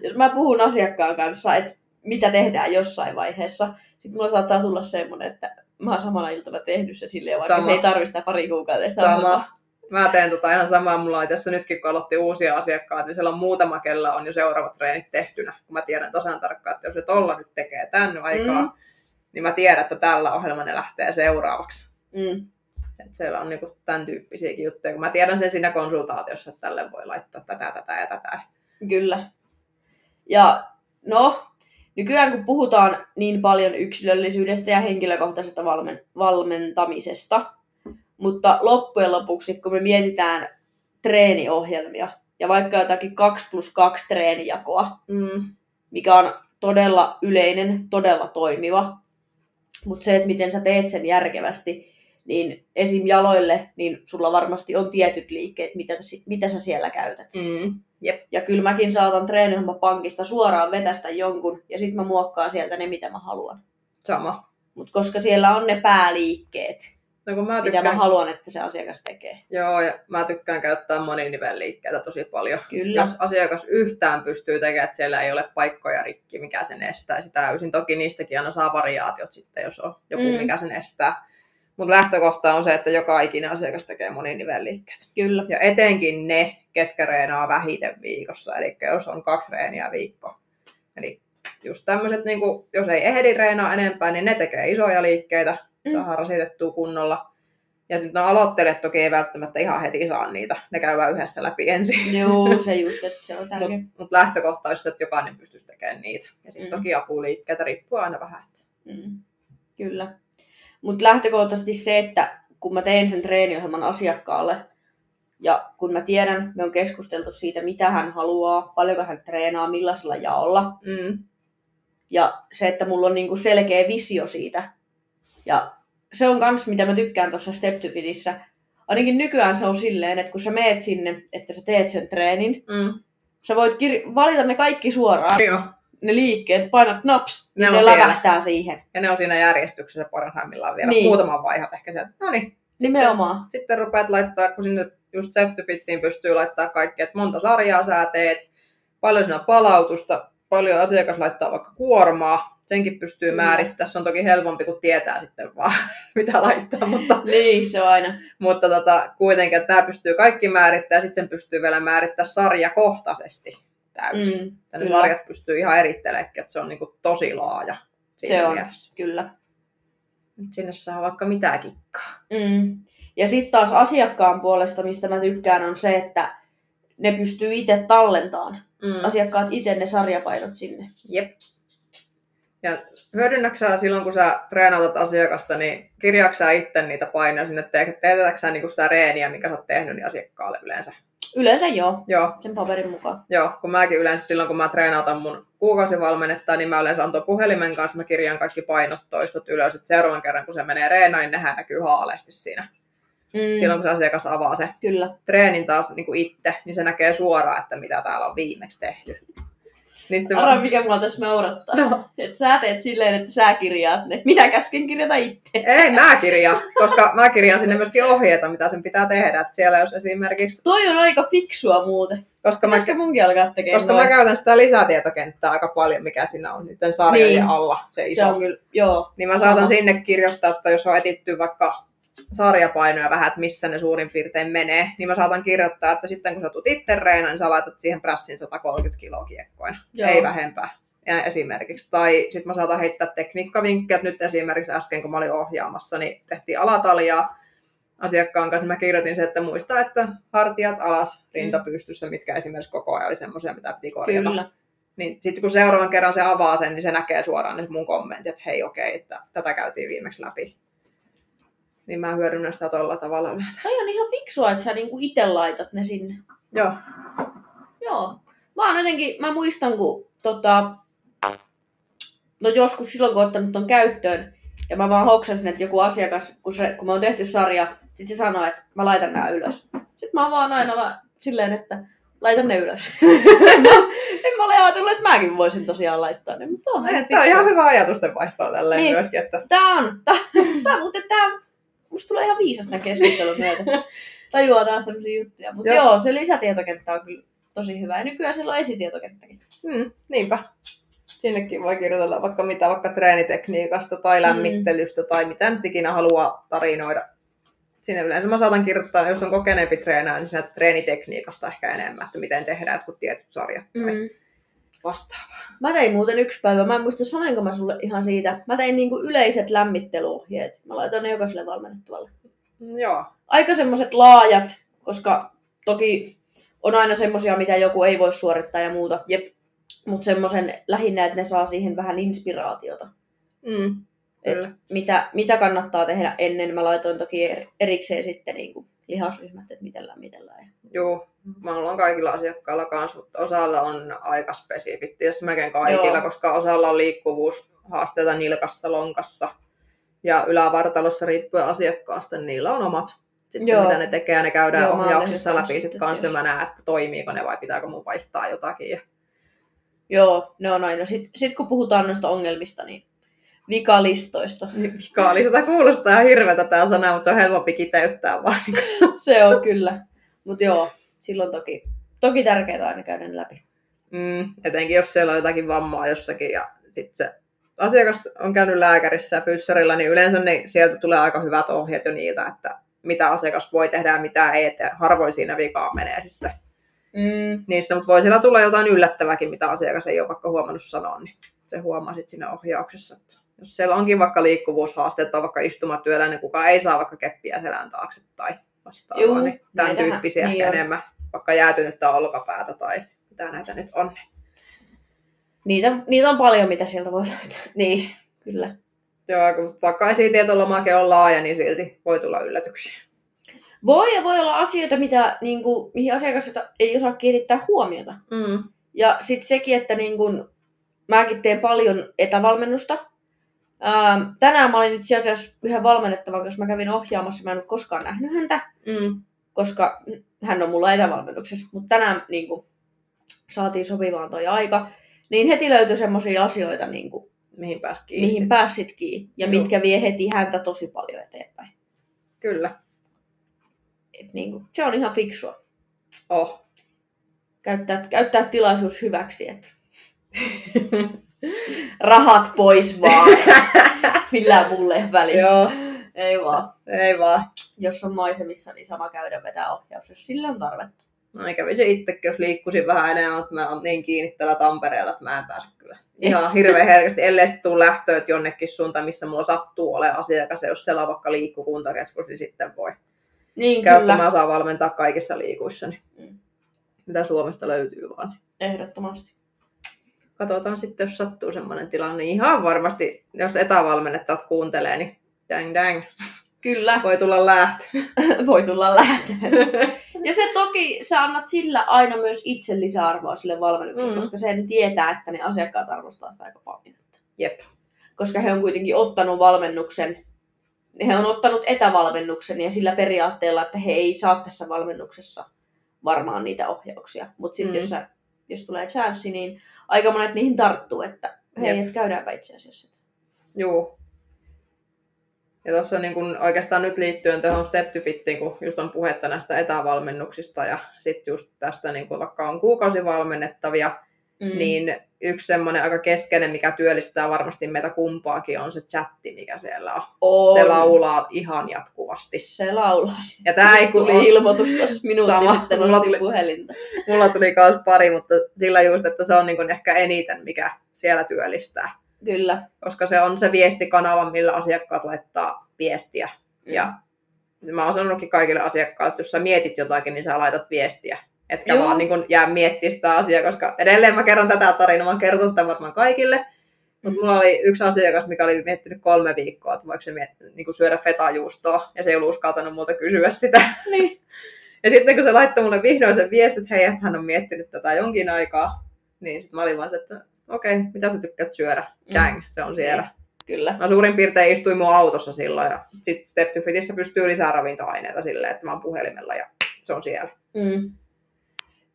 jos mä puhun asiakkaan kanssa, että mitä tehdään jossain vaiheessa, sitten mulla saattaa tulla semmoinen, että mä oon samana iltana tehnyt se silleen, vaikka Sama. se ei tarvitse sitä pari kuukautta. Sama. Mä teen tota ihan samaa. Mulla on tässä nytkin, kun aloitti uusia asiakkaita, niin siellä on muutama, kella on jo seuraavat treenit tehtynä. Kun mä tiedän tasan tarkkaan, että jos se tolla nyt tekee tän aikaa, mm. niin mä tiedän, että tällä ohjelma ne lähtee seuraavaksi. Mm. Et siellä on niinku tämän tyyppisiäkin juttuja, kun mä tiedän sen siinä konsultaatiossa, että tälle voi laittaa tätä, tätä ja tätä. Kyllä. Ja no, nykyään kun puhutaan niin paljon yksilöllisyydestä ja henkilökohtaisesta valmen, valmentamisesta, mutta loppujen lopuksi, kun me mietitään treeniohjelmia ja vaikka jotakin 2 plus 2 treenijakoa, mm. mikä on todella yleinen, todella toimiva, mutta se, että miten sä teet sen järkevästi, niin esim. jaloille, niin sulla varmasti on tietyt liikkeet, mitä, mitä sä siellä käytät. Mm. Jep. Ja kyllä mäkin saatan treeniohjelmapankista suoraan vetästä jonkun, ja sitten mä muokkaan sieltä ne, mitä mä haluan. Sama. Mutta koska siellä on ne pääliikkeet, No, kun mä tykkään... Mitä mä haluan, että se asiakas tekee. Joo, ja mä tykkään käyttää moninivelliikkeitä tosi paljon. Kyllä. Jos asiakas yhtään pystyy tekemään, että siellä ei ole paikkoja rikki, mikä sen estää sitä täysin. Toki niistäkin aina saa variaatiot sitten, jos on joku, mm. mikä sen estää. Mutta lähtökohta on se, että joka ikinen asiakas tekee moninivelliikkeet. Kyllä. Ja etenkin ne, ketkä reenaa vähiten viikossa. Eli jos on kaksi reeniä viikko. Eli just tämmöiset, niin jos ei ehdi reenaa enempää, niin ne tekee isoja liikkeitä mm. saadaan rasitettua kunnolla. Ja sitten no, aloittelijat toki ei välttämättä ihan heti saa niitä. Ne käydään yhdessä läpi ensin. Joo, se just, että se on tärkeä. Mutta mut lähtökohta olisi, että jokainen pystyisi tekemään niitä. Ja sitten mm. toki apuliikkeitä riippuu aina vähän. Mm. Kyllä. Mutta lähtökohtaisesti se, että kun mä teen sen treeniohjelman asiakkaalle, ja kun mä tiedän, me on keskusteltu siitä, mitä hän haluaa, paljonko hän treenaa, millaisella jaolla. Mm. Ja se, että mulla on niinku selkeä visio siitä. Ja se on kans, mitä mä tykkään tuossa Step to Fitissä. Ainakin nykyään se on silleen, että kun sä meet sinne, että sä teet sen treenin, mm. sä voit kir- valita ne kaikki suoraan. Joo. Ne liikkeet, painat naps, ne, ne lävähtää siihen. Ja ne on siinä järjestyksessä parhaimmillaan vielä. Niin. Muutaman vaihat ehkä sieltä. No niin. Nimenomaan. Sitten, sitten rupeat laittaa, kun sinne just Step to Fittiin pystyy laittaa kaikki, että monta sarjaa sä teet, paljon siinä palautusta, paljon asiakas laittaa vaikka kuormaa, senkin pystyy Kyllä. määrittämään. Se on toki helpompi, kun tietää sitten vaan, mitä laittaa. Mutta, niin, se on aina. Mutta tota, kuitenkin, että tämä pystyy kaikki määrittämään, ja sitten sen pystyy vielä määrittämään sarjakohtaisesti täysin. Mm, Tänne sarjat pystyy ihan erittelemään, että se on niin kuin tosi laaja. Se on, mielessä. kyllä. Sinne saa vaikka mitä kikkaa. Mm. Ja sitten taas asiakkaan puolesta, mistä mä tykkään, on se, että ne pystyy itse tallentamaan. Mm. Asiakkaat itse ne sarjapainot sinne. Jep. Ja hyödynnäksä silloin, kun sä treenautat asiakasta, niin kirjaaksä itse niitä painoja sinne, teetätkö sä niinku sitä reeniä, mikä sä oot tehnyt niin asiakkaalle yleensä? Yleensä joo, Joo, sen paperin mukaan. joo, kun mäkin yleensä silloin, kun mä treenautan mun kuukausivalmennetta, niin mä yleensä antoin puhelimen kanssa, mä kirjaan kaikki painot toistot ylös, että seuraavan kerran, kun se menee reenaan, niin nehän näkyy haaleasti siinä. Mm, Silloin, kun se asiakas avaa se Kyllä. treenin taas niin kuin itse, niin se näkee suoraan, että mitä täällä on viimeksi tehty. Niin Arra, mä, mikä mua tässä naurattaa. No. Et sä teet silleen, että sä kirjaat ne. Minä käsken kirjata itse. ei, mä kirjaan, koska mä kirjaan sinne myöskin ohjeita, mitä sen pitää tehdä. Että siellä jos esimerkiksi, Toi on aika fiksua muuten. koska mä, munkin alkaa tekemään koska mä käytän sitä lisätietokenttää aika paljon, mikä siinä on niiden sarjojen Niin. alla, se iso. Se on kyllä, joo. Niin mä saatan Sama. sinne kirjoittaa, että jos on etitty vaikka sarjapainoja vähän, että missä ne suurin piirtein menee, niin mä saatan kirjoittaa, että sitten kun sä tulet itse reenaan, niin sä laitat siihen prässin 130 kiloa kiekkoina. Joo. Ei vähempää ja esimerkiksi. Tai sitten mä saatan heittää tekniikkavinkkejä, nyt esimerkiksi äsken kun mä olin ohjaamassa, niin tehtiin alataljaa asiakkaan kanssa. Mä kirjoitin se, että muista, että hartiat alas, rinta pystyssä, mitkä esimerkiksi koko ajan oli semmoisia, mitä piti korjata. Kyllä. Niin sitten kun seuraavan kerran se avaa sen, niin se näkee suoraan nyt mun kommentit, että hei okei, että tätä käytiin viimeksi läpi. Niin mä hyödynnän sitä tolla tavalla yleensä. Toi on ihan fiksua, että sä niinku itse laitat ne sinne. Joo. Joo. Mä oon jotenkin, mä muistan kun tota, no joskus silloin kun oon ottanut ton käyttöön, ja mä vaan hoksasin, että joku asiakas, kun, se, kun me on tehty sarja, sit se sanoo, että mä laitan nämä ylös. Sitten mä oon vaan aina la- silleen, että laitan ne ylös. en, mä, en mä ole ajatellut, että mäkin voisin tosiaan laittaa ne, mutta on Tämä on ihan hyvä ajatusten vaihtoa tälleen Niin. myöskin, että Tää on, tää, tää, mutta tää, musta tulee ihan viisas nää keskustelun myötä. Tajuaa taas tämmöisiä juttuja. Mutta Joo. joo. se lisätietokenttä on kyllä tosi hyvä. Ja nykyään siellä on esitietokenttäkin. mm, niinpä. Sinnekin voi kirjoitella vaikka mitä, vaikka treenitekniikasta tai lämmittelystä tai mitä nyt ikinä haluaa tarinoida. Sinne yleensä mä saatan kirjoittaa, jos on kokeneempi treenaaja, niin siinä treenitekniikasta ehkä enemmän, että miten tehdään jotkut tietyt sarjat tai Mm. Vastaavaa. Mä tein muuten yksi päivä, mä en muista sanoinko mä sulle ihan siitä. Mä tein niinku yleiset lämmittelyohjeet. Mä laitoin ne jokaiselle valmennettavalle. Mm, Joo. Aika semmoset laajat, koska toki on aina semmosia, mitä joku ei voi suorittaa ja muuta. Jep. Mutta semmoisen lähinnä, että ne saa siihen vähän inspiraatiota. Mm. Et Kyllä. mitä, mitä kannattaa tehdä ennen. Mä laitoin toki er- erikseen sitten niin kuin lihasryhmät, että miten lämmitellään. Ja... Joo, mulla on kaikilla asiakkailla kanssa, mutta osalla on aika spesifit, ja melkein kaikilla, Joo. koska osalla on liikkuvuushaasteita nilkassa, lonkassa ja ylävartalossa riippuen asiakkaasta, niin niillä on omat. Sitten Joo. mitä ne tekee, ja ne käydään Joo, mä ohjauksissa läpi kans sit sitten, kanssa, mä näen, että toimiiko ne vai pitääkö mun vaihtaa jotakin. Joo, ne on aina. Sitten sit kun puhutaan noista ongelmista, niin vikalistoista. Kaali, sitä kuulostaa hirveältä tämä sana, mutta se on helpompi kiteyttää vaan. Se on kyllä. Mutta joo, silloin toki, toki tärkeää aina käydä läpi. Mm, etenkin jos siellä on jotakin vammaa jossakin ja sitten se asiakas on käynyt lääkärissä ja fyssarilla, niin yleensä ne, sieltä tulee aika hyvät ohjeet jo niiltä, että mitä asiakas voi tehdä ja mitä ei, että harvoin siinä vikaa menee sitten Mm, niissä, mutta voi siellä tulla jotain yllättäväkin, mitä asiakas ei ole vaikka huomannut sanoa, niin se huomaa sitten siinä ohjauksessa. Että jos siellä onkin vaikka liikkuvuushaasteet tai vaikka istumatyöllä, niin kukaan ei saa vaikka keppiä selän taakse tai vastaavaa, Juu, niin tämän näitähän- tyyppisiä niin on. enemmän, vaikka jäätynyttä olkapäätä tai mitä näitä nyt on. niitä, niitä on paljon, mitä sieltä voi löytää. Niin, Kyllä. Joo, kun vaikka esitietolomake on laaja, niin silti voi tulla yllätyksiä. Voi ja voi olla asioita, mitä, niin kuin, mihin asiakas ei osaa kiinnittää huomiota. Mm. Ja sitten sekin, että niin kun, mäkin teen paljon etävalmennusta. Ähm, tänään mä olin itse asiassa yhden valmennettavan, koska mä kävin ohjaamassa. Mä en ole koskaan nähnyt häntä, Mm. koska hän on mulla etävalmennuksessa. Mutta tänään niin kun, saatiin sopivaan toi aika. Niin heti löytyi semmoisia asioita, niin kun, Mihin pääsi kiinni. mihin pääsit kiinni. Ja Joo. mitkä vie heti häntä tosi paljon eteenpäin. Kyllä. Et niin kun, se on ihan fiksua. Oh. Käyttää, käyttää tilaisuus hyväksi. Et. Rahat pois vaan. Millään mulle väliä. Joo, Ei vaan. ei vaan. Jos on maisemissa, niin sama käydä vetää ohjaus, jos sille on tarvetta. No ei kävi se itsekin, jos liikkuisin vähän enemmän, mutta mä oon niin kiinni täällä Tampereella, että mä en pääse kyllä. Ihan hirveän herkästi, ellei sitten tule lähtööt jonnekin suuntaan, missä mulla sattuu ole asiakas. Ja jos siellä on vaikka liikkukuntakeskus, niin sitten voi. Niin Käy, kyllä, kun mä saan valmentaa kaikissa liikuissa, niin Mm. mitä Suomesta löytyy vaan. ehdottomasti. Katsotaan sitten, jos sattuu semmoinen tilanne. Niin ihan varmasti, jos etävalmennettavat kuuntelee, niin dang dang. Kyllä. Voi tulla lähtö. Voi tulla lähtö. ja se toki, sä annat sillä aina myös itse lisäarvoa sille valmennukselle, mm. koska sen tietää, että ne asiakkaat arvostaa sitä aika paljon. Jep. Koska he on kuitenkin ottanut valmennuksen, he on ottanut etävalmennuksen ja sillä periaatteella, että he ei saa tässä valmennuksessa varmaan niitä ohjauksia. Mutta sitten mm. jos, jos tulee chanssi, niin aika monet niihin tarttuu, että hei, et käydäänpä itse asiassa. Joo. Ja tuossa niin kun oikeastaan nyt liittyen tuohon Step to Fittiin, kun just on puhetta näistä etävalmennuksista ja sitten just tästä, niin kun vaikka on kuukausivalmennettavia, mm. niin yksi semmoinen aika keskeinen, mikä työllistää varmasti meitä kumpaakin, on se chatti, mikä siellä on. on. Se laulaa ihan jatkuvasti. Se laulaa. Ja tää ei tuli kuulu... ilmoitus tuossa minuutti Sama. sitten, Mulla tuli- puhelinta. Mulla tuli myös pari, mutta sillä just, että se on niin ehkä eniten, mikä siellä työllistää. Kyllä. Koska se on se viestikanava, millä asiakkaat laittaa viestiä. Ja mä oon sanonutkin kaikille asiakkaille, että jos sä mietit jotakin, niin sä laitat viestiä. Etkä Joo. vaan niin kun jää miettimään sitä asiaa, koska edelleen mä kerron tätä tarinaa, mä oon kertonut tämän varmaan kaikille. Mutta Mm. mulla oli yksi asiakas, mikä oli miettinyt kolme viikkoa, että voiko se miet- niin syödä fetajuustoa, ja se ei ollut uskaltanut multa kysyä sitä. Niin. Ja sitten kun se laittoi mulle vihdoin sen viestin, että hei, että hän on miettinyt tätä jonkin aikaa, niin sitten mä olin vaan se, että okei, okay, mitä sä tykkäät syödä? Mm. Jang, se on siellä. Kyllä. Mä suurin piirtein istuin mun autossa silloin ja sitten Step to Fitissä pystyy lisää ravintoaineita silleen, että mä oon puhelimella ja se on siellä. Mm.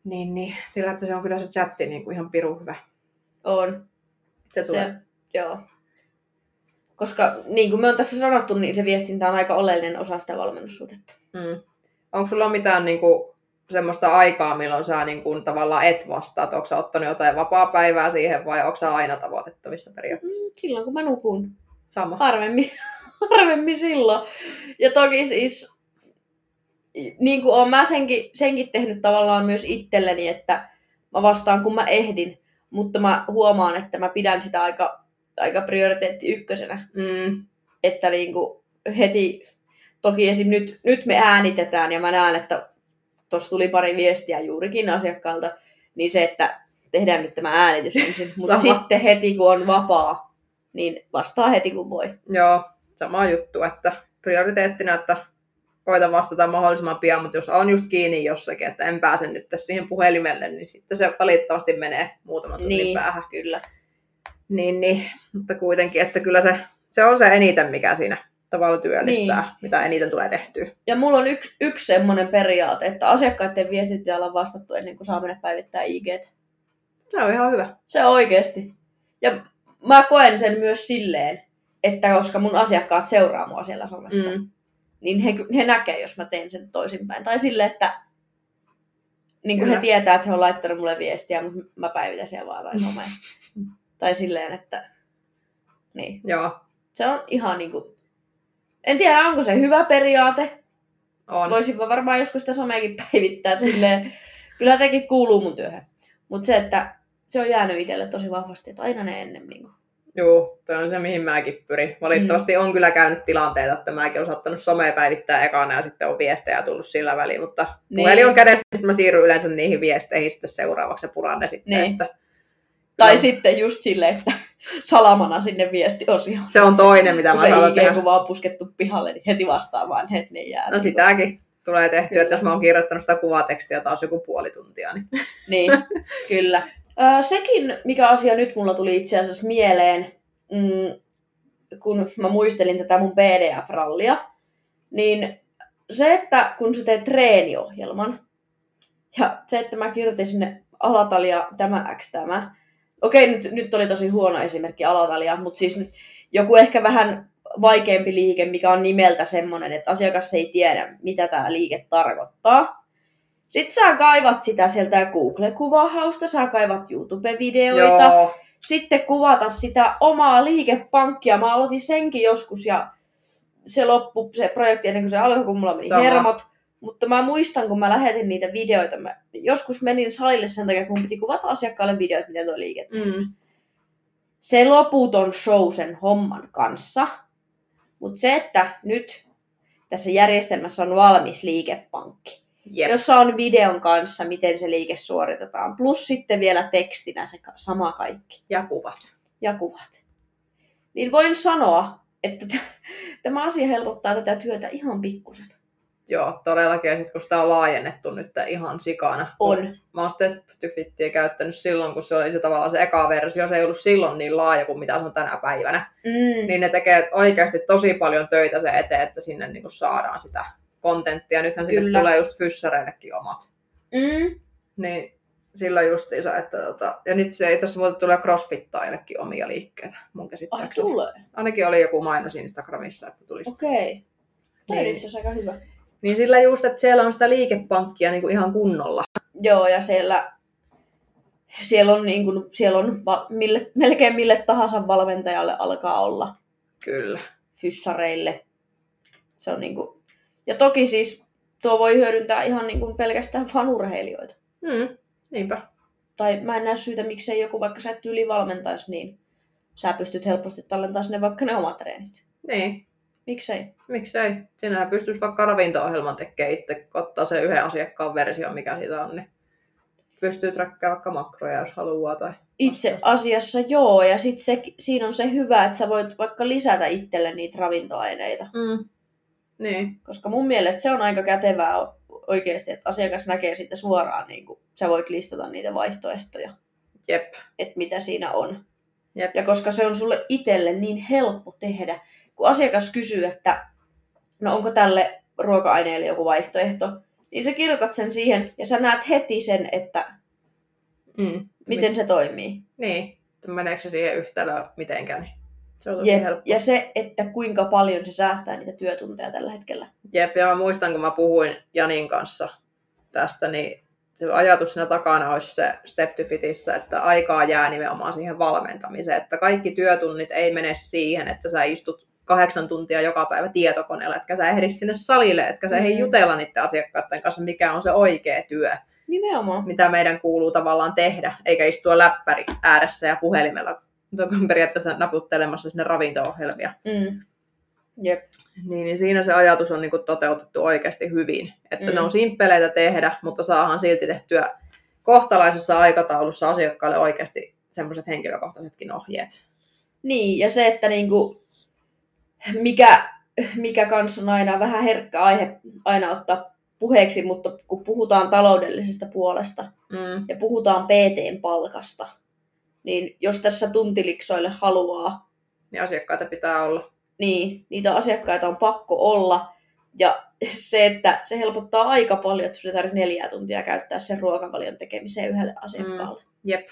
Niin, niin. Sillä, että se on kyllä se chatti niin kuin ihan piru hyvä. On. Se tulee. Se, joo. Koska niin kuin me on tässä sanottu, niin se viestintä on aika oleellinen osa sitä valmennussuhdetta. Mm. Onko sulla mitään niin kuin, semmoista aikaa, milloin sä niin kuin, tavallaan et vastaa? Onko sä ottanut jotain vapaa-päivää siihen vai onko sä aina tavoitettavissa periaatteessa? Mm, Silloin kun mä nukun. Sama. Harvemmin, harvemmin silloin. Ja toki siis, niin kuin olen mä senkin, senkin tehnyt tavallaan myös itselleni, että mä vastaan kun mä ehdin. Mutta mä huomaan, että mä pidän sitä aika, aika prioriteetti ykkösenä. Mm. Että niin kuin heti, toki esim. Nyt, nyt me äänitetään ja mä näen, että tuossa tuli pari viestiä juurikin asiakkaalta, niin se, että tehdään nyt tämä äänitys ensin. Mutta sitten heti kun on vapaa, niin vastaa heti kun voi. Joo, sama juttu, että prioriteettina, että koitan vastata mahdollisimman pian, mutta jos on just kiinni jossakin, että en pääse nyt tässä siihen puhelimelle, niin sitten se valitettavasti menee muutaman tunnin Niin. päähän. Kyllä. Niin, niin, mutta kuitenkin, että kyllä se, se on se eniten, mikä siinä tavalla työllistää, Niin. mitä eniten tulee tehtyä. Ja mulla on yksi, yksi semmoinen periaate, että asiakkaiden viestit pitää olla vastattu ennen kuin saa mennä päivittää IG. Se on ihan hyvä. Se on oikeasti. Ja mä koen sen myös silleen, että koska mun asiakkaat seuraa mua siellä somessa, mm. Niin he, he näkee, jos mä teen sen toisinpäin. Tai silleen, että niin kuin he tietää, että he on laittanut mulle viestiä, mutta mä päivitän siellä vaan tai someen. tai silleen, että niin. Joo, Se on ihan niin kuin... En tiedä, onko se hyvä periaate. on. Voisin varmaan joskus sitä someakin päivittää silleen. Kyllä sekin kuuluu mun työhön. Mutta se, että se on jäänyt itselle tosi vahvasti, että aina ne ennen. Niin kuin. Joo, toi on se, mihin mäkin pyrin. Valitettavasti on kyllä käynyt tilanteita, että mäkin olen saattanut somea päivittää ekana ja sitten on viestejä tullut sillä väliin, mutta Niin. puhelin on kädessä, sitten mä siirryn yleensä niihin viesteihin sitten seuraavaksi ja puran ne sitten. Niin. Että Tai No. sitten just silleen, että salamana sinne viestiosioon. se on toinen, mitä Kun mä se saatan tehdä. IG-kuva on puskettu pihalle, niin heti vastaamaan, että ne jää. No niin sitäkin tulee tehtyä, Kyllä. että jos mä oon kirjoittanut sitä kuvatekstiä taas joku puoli tuntia, niin Niin, kyllä. Sekin, mikä asia nyt mulla tuli itse asiassa mieleen, mm, kun mä muistelin tätä mun PDF-rallia, niin se, että kun sä teet treeniohjelman, ja se, että mä kirjoitin sinne alatalia tämä x tämä, okei, nyt, nyt oli tosi huono esimerkki alatalia, mutta siis nyt joku ehkä vähän vaikeampi liike, mikä on nimeltä semmoinen, että asiakas ei tiedä, mitä tämä liike tarkoittaa. Sitten sä kaivat sitä sieltä Google-kuvahausta, sä kaivat YouTube-videoita, joo, sitten kuvata sitä omaa liikepankkia. Mä aloitin senkin joskus ja se loppu, se projekti ennen kuin se alkoi, kun mulla meni Sama. hermot. Mutta mä muistan, kun mä lähetin niitä videoita, mä joskus menin salille sen takia, että mun piti kuvata asiakkaalle videoita, miten tuo liike. mm, Se loputon show sen homman kanssa. Mutta se, että nyt tässä järjestelmässä on valmis liikepankki, jep. jossa on videon kanssa, miten se liike suoritetaan. Plus sitten vielä tekstinä se sama kaikki ja kuvat. ja kuvat. Niin voin sanoa, että t- tämä asia helpottaa tätä työtä ihan pikkusen. Joo, todellakin. Ja sitten kun sitä on laajennettu nyt ihan sikana. On. Mä oon Stepfittiä käyttänyt silloin, kun se oli se tavallaan se eka versio. Se ei ollut silloin niin laaja kuin mitä se on tänä päivänä. Mm. Niin ne tekee oikeasti tosi paljon töitä se eteen, että sinne niin saadaan sitä kontenttia. Nythän sinne Kyllä. tulee just fyssäreillekin omat. Mm. Niin sillä justiinsa, että tota, ja nyt se ei tässä muuten tulee crossfittaillekin omia liikkeitä mun Ai käsittääkseni. tulee. Ainakin oli joku mainos Instagramissa, että tulisi. Okei. On Niin. aika hyvä. Niin sillä just, että siellä on sitä liikepankkia niin kuin ihan kunnolla. Joo, ja siellä, siellä on, niin kuin, siellä on va, mille, melkein mille tahansa valmentajalle alkaa olla Kyllä. fyssareille. Se on niin kuin, ja toki siis tuo voi hyödyntää ihan niin kuin pelkästään fanurheilijoita. Mm, niinpä. Tai mä en näe syytä, miksei joku, vaikka sä et ylivalmentaisi, niin sä pystyt helposti tallentamaan sinne vaikka ne omat treenit. Niin, Miksei? miksei. Sinähän pystyisi vaikka ravinto-ohjelman tekemään itse, kun ottaa se yhden asiakkaan versio, mikä siitä on, niin pystyy trakkaamaan vaikka makroja, jos haluaa. Tai... Itse asiassa joo, ja sitten se, siinä on se hyvä, että sä voit vaikka lisätä itselle niitä ravintoaineita. Mm. Niin, Koska mun mielestä se on aika kätevää oikeasti, että asiakas näkee sitten suoraan, niin kuin sä voit listata niitä vaihtoehtoja, jep. että mitä siinä on. Jep. Ja koska se on sulle itselle niin helppo tehdä, kun asiakas kysyy, että no onko tälle ruoka-aineelle joku vaihtoehto, niin sä kirjoitat sen siihen ja sä näet heti sen, että Mm. miten se toimii. Niin, meneekö se siihen yhtälöön mitenkään, se on tosi Jep. helppo. Ja se, että kuinka paljon se säästää niitä työtunteja tällä hetkellä. Jep, ja mä muistan, kun mä puhuin Janin kanssa tästä, niin se ajatus siinä takana olisi se Step to Fitissä, että aikaa jää nimenomaan siihen valmentamiseen, että kaikki työtunnit ei mene siihen, että sä istut kahdeksan tuntia joka päivä tietokoneella, etkä sä ehdi sinne salille, etkä sä Mm. jutella niiden asiakkaiden kanssa, mikä on se oikea työ, Nimenomaan. mitä meidän kuuluu tavallaan tehdä, eikä istua läppäri ääressä ja puhelimella periaatteessa naputtelemassa sinne ravinto-ohjelmia. Mm. Jep. Niin, niin siinä se ajatus on niin kuin toteutettu oikeasti hyvin. Että Mm. ne on simppeleitä tehdä, mutta saadaan silti tehtyä kohtalaisessa aikataulussa asiakkaalle oikeasti semmoiset henkilökohtaisetkin ohjeet. Niin, ja se, että niinku, mikä, mikä kanssa on aina vähän herkkä aihe aina ottaa puheeksi, mutta kun puhutaan taloudellisesta puolesta Mm. ja puhutaan PTn palkasta, niin jos tässä tuntiliksoille haluaa, Niin asiakkaita pitää olla. niin niitä asiakkaita on pakko olla. Ja se, että se helpottaa aika paljon, että sun ei tarvitse neljää tuntia käyttää sen ruokavalion tekemiseen yhdelle asiakkaalle. Jep.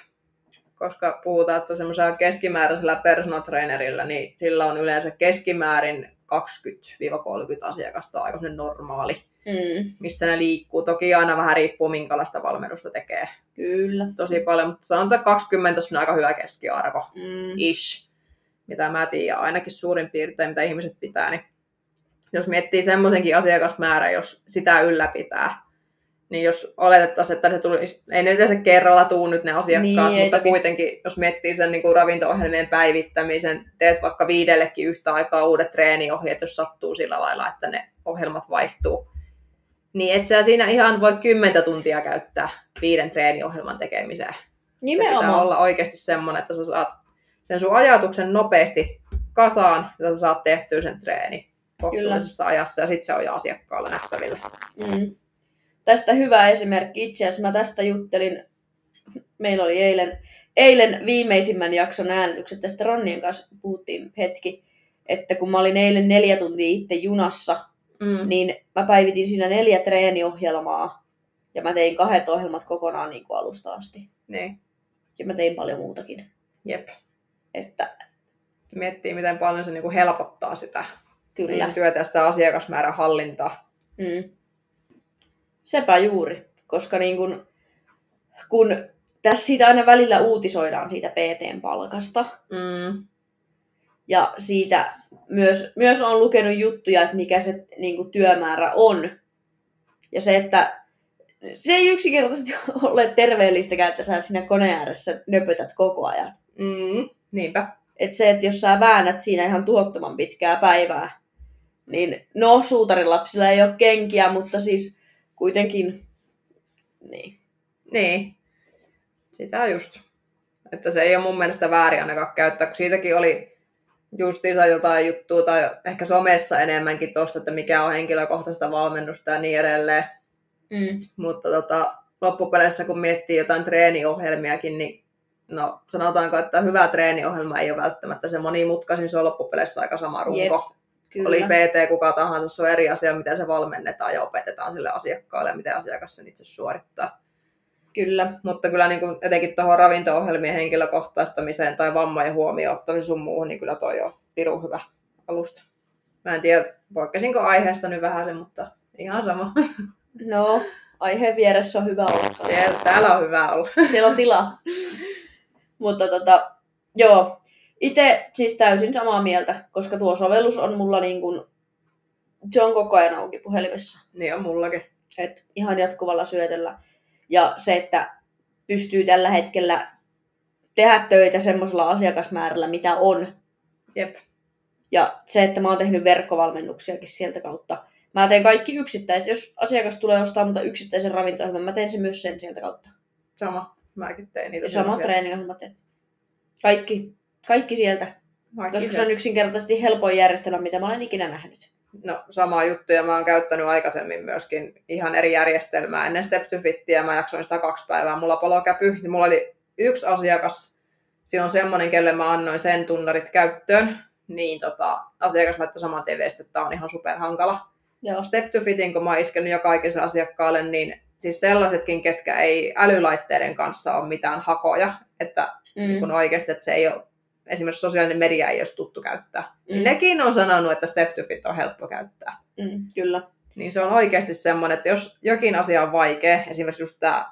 Koska puhutaan, että semmoisella keskimääräisellä personal trainerilla, niin sillä on yleensä keskimäärin 20-30 asiakasta aika se normaali, Mm, missä ne liikkuu. Toki aina vähän riippuu, minkälaista valmennusta tekee. kyllä. Tosi paljon, mutta sanotaan 20 on aika hyvä keskiarvo. Mm, ish, mitä mä tiedän, ainakin suurin piirtein, mitä ihmiset pitää, niin jos miettii semmoisenkin asiakasmäärä, jos sitä ylläpitää, niin jos oletettaisiin, että se tulisi, ei ne yleensä kerralla tuu nyt ne asiakkaat, Niin, mutta toki. kuitenkin, jos miettii sen niin kuin ravinto-ohjelmien päivittämisen, teet vaikka viidellekin yhtä aikaa uudet treeniohjeet, jos sattuu sillä lailla, että ne ohjelmat vaihtuu, niin et sä siinä ihan voi kymmentä tuntia käyttää viiden treeniohjelman tekemiseen. Se pitää nimenomaan. olla oikeasti semmoinen, että sä saat sen sun ajatuksen nopeasti kasaan, ja sä saat tehtyä sen treeni kohtuullisessa ajassa, ja sitten se on jo asiakkaalla nähtävillä. Mm. Tästä hyvä esimerkki. Itse asiassa mä tästä juttelin, meillä oli eilen, eilen viimeisimmän jakson äänitykset, tästä Ronnien kanssa puhuttiin hetki, että kun mä olin eilen neljä tuntia itse junassa, Mm. niin mä päivitin siinä neljä treeniohjelmaa, ja mä tein kahdet ohjelmat kokonaan niin kuin alusta asti. Niin, Ja mä tein paljon muutakin. jep. Että Miettii, miten paljon se niinku helpottaa sitä kyllä. työtä ja sitä asiakasmäärän hallintaa. Mm. Sepä juuri, koska niin kun, kun tässä siitä aina välillä uutisoidaan siitä PTn palkasta, Mm. ja siitä myös, myös on lukenut juttuja, että mikä se niin kuin, työmäärä on. Ja se, että se ei yksinkertaisesti ole terveellistäkään, että sä siinä koneen ääressä nöpötät koko ajan. Mm. Niinpä. Et se, että jos sä väännät siinä ihan tuottoman pitkää päivää, niin no, suutarilapsilla ei ole kenkiä, mutta siis kuitenkin, niin. Niin. Sitä just. Että se ei ole mun mielestä väärin ainakaan käyttää, kun siitäkin oli justiinsa jotain juttua tai ehkä somessa enemmänkin tuosta, että mikä on henkilökohtaista valmennusta ja niin edelleen. Mm. Mutta tota, loppupeleissä kun miettii jotain treeniohjelmiakin, niin no sanotaanko, että hyvä treeniohjelma ei ole välttämättä se monimutkaisin, se on loppupeleissä aika sama runko. Jep, Kyllä. Oli PT kuka tahansa, se on eri asia, miten se valmennetaan ja opetetaan sille asiakkaalle ja miten asiakas sen itse suorittaa. Kyllä. Mutta kyllä niin kuin etenkin tuohon ravinto-ohjelmien henkilökohtaistamiseen tai vammojen huomioon ottamiseen sun muuhun, niin kyllä toi on pirun hyvä alusta. Mä en tiedä, poikkesinko aiheesta nyt vähän sen, mutta ihan sama. No, aiheen vieressä on hyvä olla. Siellä, täällä on hyvä olla. Siellä on tila. Mutta tota, joo, itse siis täysin samaa mieltä, koska tuo sovellus on mulla niin kuin, se on koko ajan auki puhelimessa. Niin on mullakin. Et ihan jatkuvalla syötöllä. Ja se, että pystyy tällä hetkellä tehdä töitä semmoisella asiakasmäärällä, mitä on. Jep. Ja se, että mä oon tehnyt verkkovalmennuksiakin sieltä kautta. Mä teen kaikki yksittäiset. Jos asiakas tulee ostaa mutta yksittäisen ravinto mä teen se myös sen sieltä kautta. Sama. Mäkin tein niitä. Sama treeniohjelma teen. Kaikki. Kaikki sieltä. Kaikki Koska se on yksinkertaisesti helpoin järjestelmä, mitä mä olen ikinä nähnyt. No sama juttu ja mä oon käyttänyt aikaisemmin myöskin ihan eri järjestelmää ennen Step to Fittiä. Mä jaksoin sitä kaksi päivää. Mulla palokäpy. Niin mulla oli yksi asiakas. Siinä on semmonen, kelle mä annoin sen tunnarit käyttöön. Niin tota, asiakas laittoi saman tien viesti, että tää on ihan superhankala. Joo. Step to Fitin, kun mä oon iskenyt jo kaikille asiakkaalle, niin siis sellaisetkin, ketkä ei älylaitteiden kanssa ole mitään hakoja, että Mm. kun oikeasti, että se ei ole, esimerkiksi sosiaalinen media ei olisi tuttu käyttää. Mm. Mm. Nekin on sanonut, että Step to Fit on helppo käyttää. Mm, kyllä. Niin se on oikeasti semmoinen, että jos jokin asia on vaikea, esimerkiksi just tämä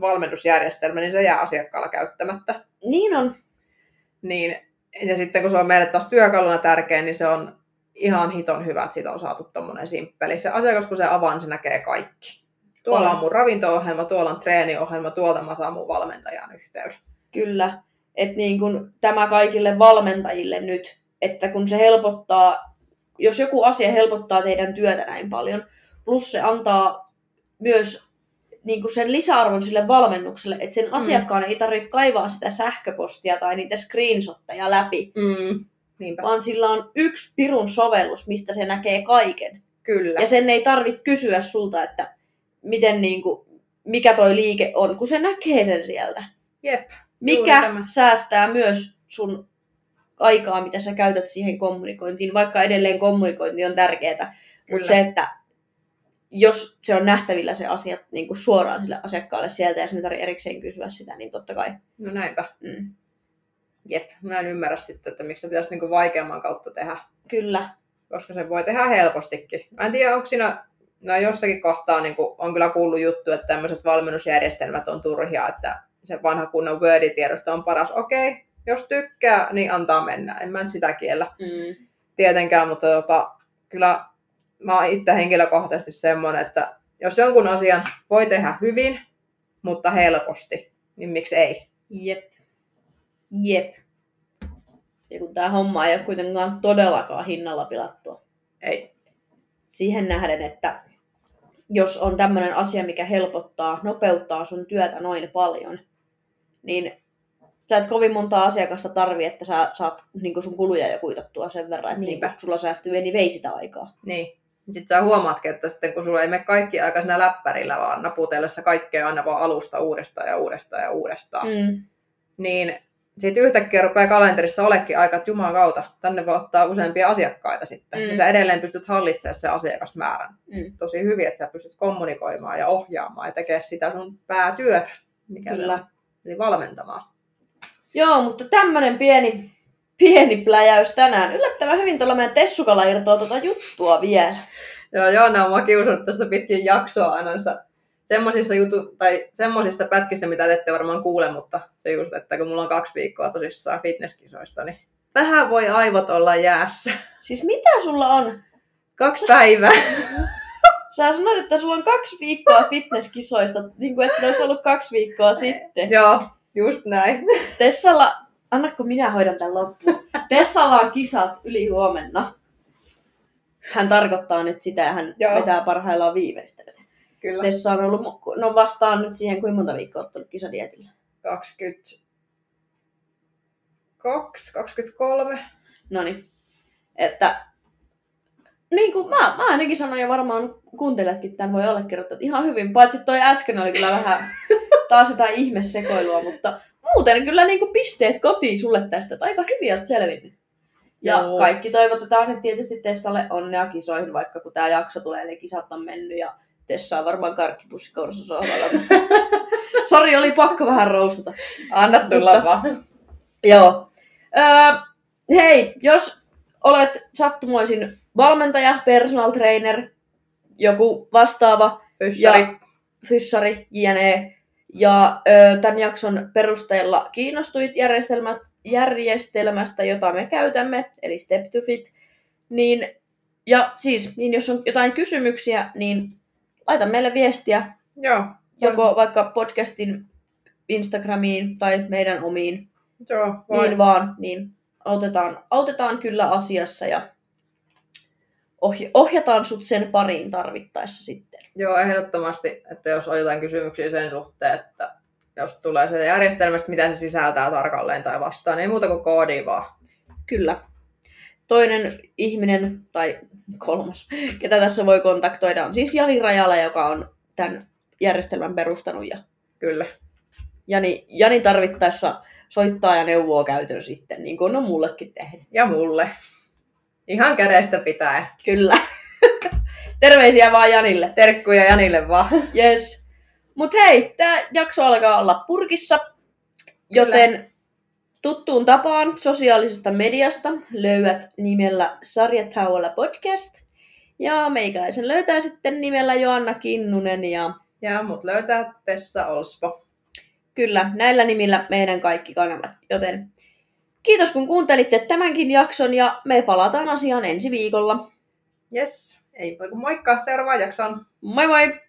valmennusjärjestelmä, niin se jää asiakkaalla käyttämättä. Niin on. Niin, ja sitten kun se on meille taas työkaluna tärkeä, niin se on ihan hiton hyvä, että siitä on saatu tommonen simppeli. Se asiakas, kun se avaa, niin se näkee kaikki. Tuolla On. on mun ravinto-ohjelma, tuolla on treeniohjelma, tuolta mä saan mun valmentajan yhteyden. Kyllä. Että niin kun tämä kaikille valmentajille nyt, että kun se helpottaa, jos joku asia helpottaa teidän työtä näin paljon, plus se antaa myös niin kuin sen lisäarvon sille valmennukselle, että sen asiakkaan ei tarvitse kaivaa sitä sähköpostia tai niitä screenshotteja läpi, Mm. Niinpä. vaan sillä on yksi pirun sovellus, mistä se näkee kaiken. Kyllä. Ja sen ei tarvitse kysyä sulta, että miten niin kuin, mikä toi liike on, kun se näkee sen sieltä. Jep. Mikä säästää myös sun aikaa, mitä sä käytät siihen kommunikointiin, vaikka edelleen kommunikointi on tärkeää. Mutta se, että jos se on nähtävillä se asia niin kuin suoraan sille asiakkaalle sieltä ja sinne tarvitse erikseen kysyä sitä, niin totta kai. No näinpä. Mm. Jep. Mä en ymmärrä sitten, että miksi se pitäisi niinku vaikeamman kautta tehdä. Kyllä. koska se voi tehdä helpostikin. Mä en tiedä, onko siinä, no jossakin kohtaa niin on kyllä kuullut juttu, että tämmöiset valmennusjärjestelmät on turhia, että se vanha kunnon Word-tiedosto on paras. Okei, jos tykkää, niin antaa mennä. En mä nyt sitä kiellä Mm. tietenkään, mutta tota, kyllä mä oon itse henkilökohtaisesti semmoinen, että jos jonkun asian voi tehdä hyvin, mutta helposti, niin miksi ei? Jep. Jep. Ja kun tämä homma ei ole kuitenkaan todellakaan hinnalla pilattua. Ei. siihen nähden, että jos on tämmöinen asia, mikä helpottaa, nopeuttaa sun työtä noin paljon, niin sä et kovin monta asiakasta tarvi, että sä saat niin sun kuluja jo kuitattua sen verran, että Niinpä. niin sulla säästyy niin vei sitä aikaa. Niin. Sitten sä huomaatkin, että sitten kun sulla ei mene kaikki aika siinä läppärillä, vaan naputellessa kaikkea aina vaan alusta uudestaan ja uudestaan ja uudestaan, mm. Niin sitten yhtäkkiä rupeaa kalenterissa olekin aika, että jumakauta, tänne voi ottaa useampia asiakkaita sitten. Mm. Ja sä edelleen pystyt hallitsemaan se asiakasmäärän. Mm. Tosi hyvin, että sä pystyt kommunikoimaan ja ohjaamaan ja tekemään sitä sun päätyötä, mikä se Kyllä. on. Eli valmentamaan. Joo, mutta tämmönen pieni, pieni pläjäys tänään. Yllättävän hyvin tuolla meidän Tessukalla irtoaa tuota juttua vielä. Joo, Joona on mua kiusannut tässä pitkin jaksoa aina semmoisissa, jutu, tai semmoisissa pätkissä, mitä te ette varmaan kuule, mutta se just, että kun mulla on kaksi viikkoa tosissaan fitnesskisoista, niin vähän voi aivot olla jäässä. Siis mitä sulla on? Kaksi päivää. Sä sanoit, että sulla on kaksi viikkoa fitnesskisoista, niin kuin että ne olisi ollut kaksi viikkoa sitten. Joo, just näin. Tessalla, annakko minä hoidan tämän loppuun. Tessalla on kisat yli huomenna. Hän tarkoittaa nyt sitä ja hän Joo. vetää parhaillaan viimeistä. Kyllä. Tessa on ollut, no vastaan nyt siihen, kuinka monta viikkoa ottanut kisadietillä. 22, 23. No niin. Että niin kuin mä, mä ainakin sanoin ja varmaan kuuntelijatkin tämän voi allekirjoittaa että ihan hyvin. Paitsi toi äsken oli kyllä vähän taas jotain ihmesekoilua, mutta muuten kyllä niin kuin pisteet kotiin sulle tästä, että aika hyvin olet selvinnyt. Ja Joo. kaikki toivotetaan nyt tietysti Tessalle onnea kisoihin, vaikka kun tämä jakso tulee, eli kisat on mennyt ja Tessa on varmaan karkkipussi sohvalla. Sori, oli pakko vähän roustata. Anna tulla Mutta, vaan. Joo. Öö, hei, jos olet sattumoisin valmentaja, personal trainer, joku vastaava. Fyssari. Ja, fyssari, jne. Ja ö, tämän jakson perusteella kiinnostuit järjestelmät, järjestelmästä, jota me käytämme, eli Step to Fit, niin, ja siis, niin jos on jotain kysymyksiä, niin laita meille viestiä. Joo. Joko vaikka podcastin Instagramiin tai meidän omiin. Joo, vai. Niin vaan, niin autetaan, autetaan kyllä asiassa ja ohj- ohjataan sut sen pariin tarvittaessa sitten. Joo, ehdottomasti, että jos on jotain kysymyksiä sen suhteen, että jos tulee se järjestelmästä, mitä se sisältää tarkalleen tai vastaan, niin ei muuta kuin koodi vaan. Kyllä. Toinen ihminen, tai kolmas, ketä tässä voi kontaktoida, on siis Jani Rajala, joka on tämän järjestelmän perustanut. Ja Kyllä. Jani, Jani tarvittaessa soittaa ja neuvoo käytön sitten, niin kuin on mullekin tehnyt. Ja mulle. Ihan kädestä pitää. Kyllä. Terveisiä vaan Janille. Terkkuja Janille vaan. Yes. Mut hei, tämä jakso alkaa olla purkissa, joten Kyllä. tuttuun tapaan sosiaalisesta mediasta löydät nimellä Sarjatauolla podcast. Ja meikäläisen löytää sitten nimellä Joanna Kinnunen ja... Ja mut löytää Tessa Olspo. Kyllä, näillä nimillä meidän kaikki kanavat. Joten kiitos kun kuuntelitte tämänkin jakson ja me palataan asiaan ensi viikolla. Yes, ei voi moikka seuraavaan jaksoon. Moi moi!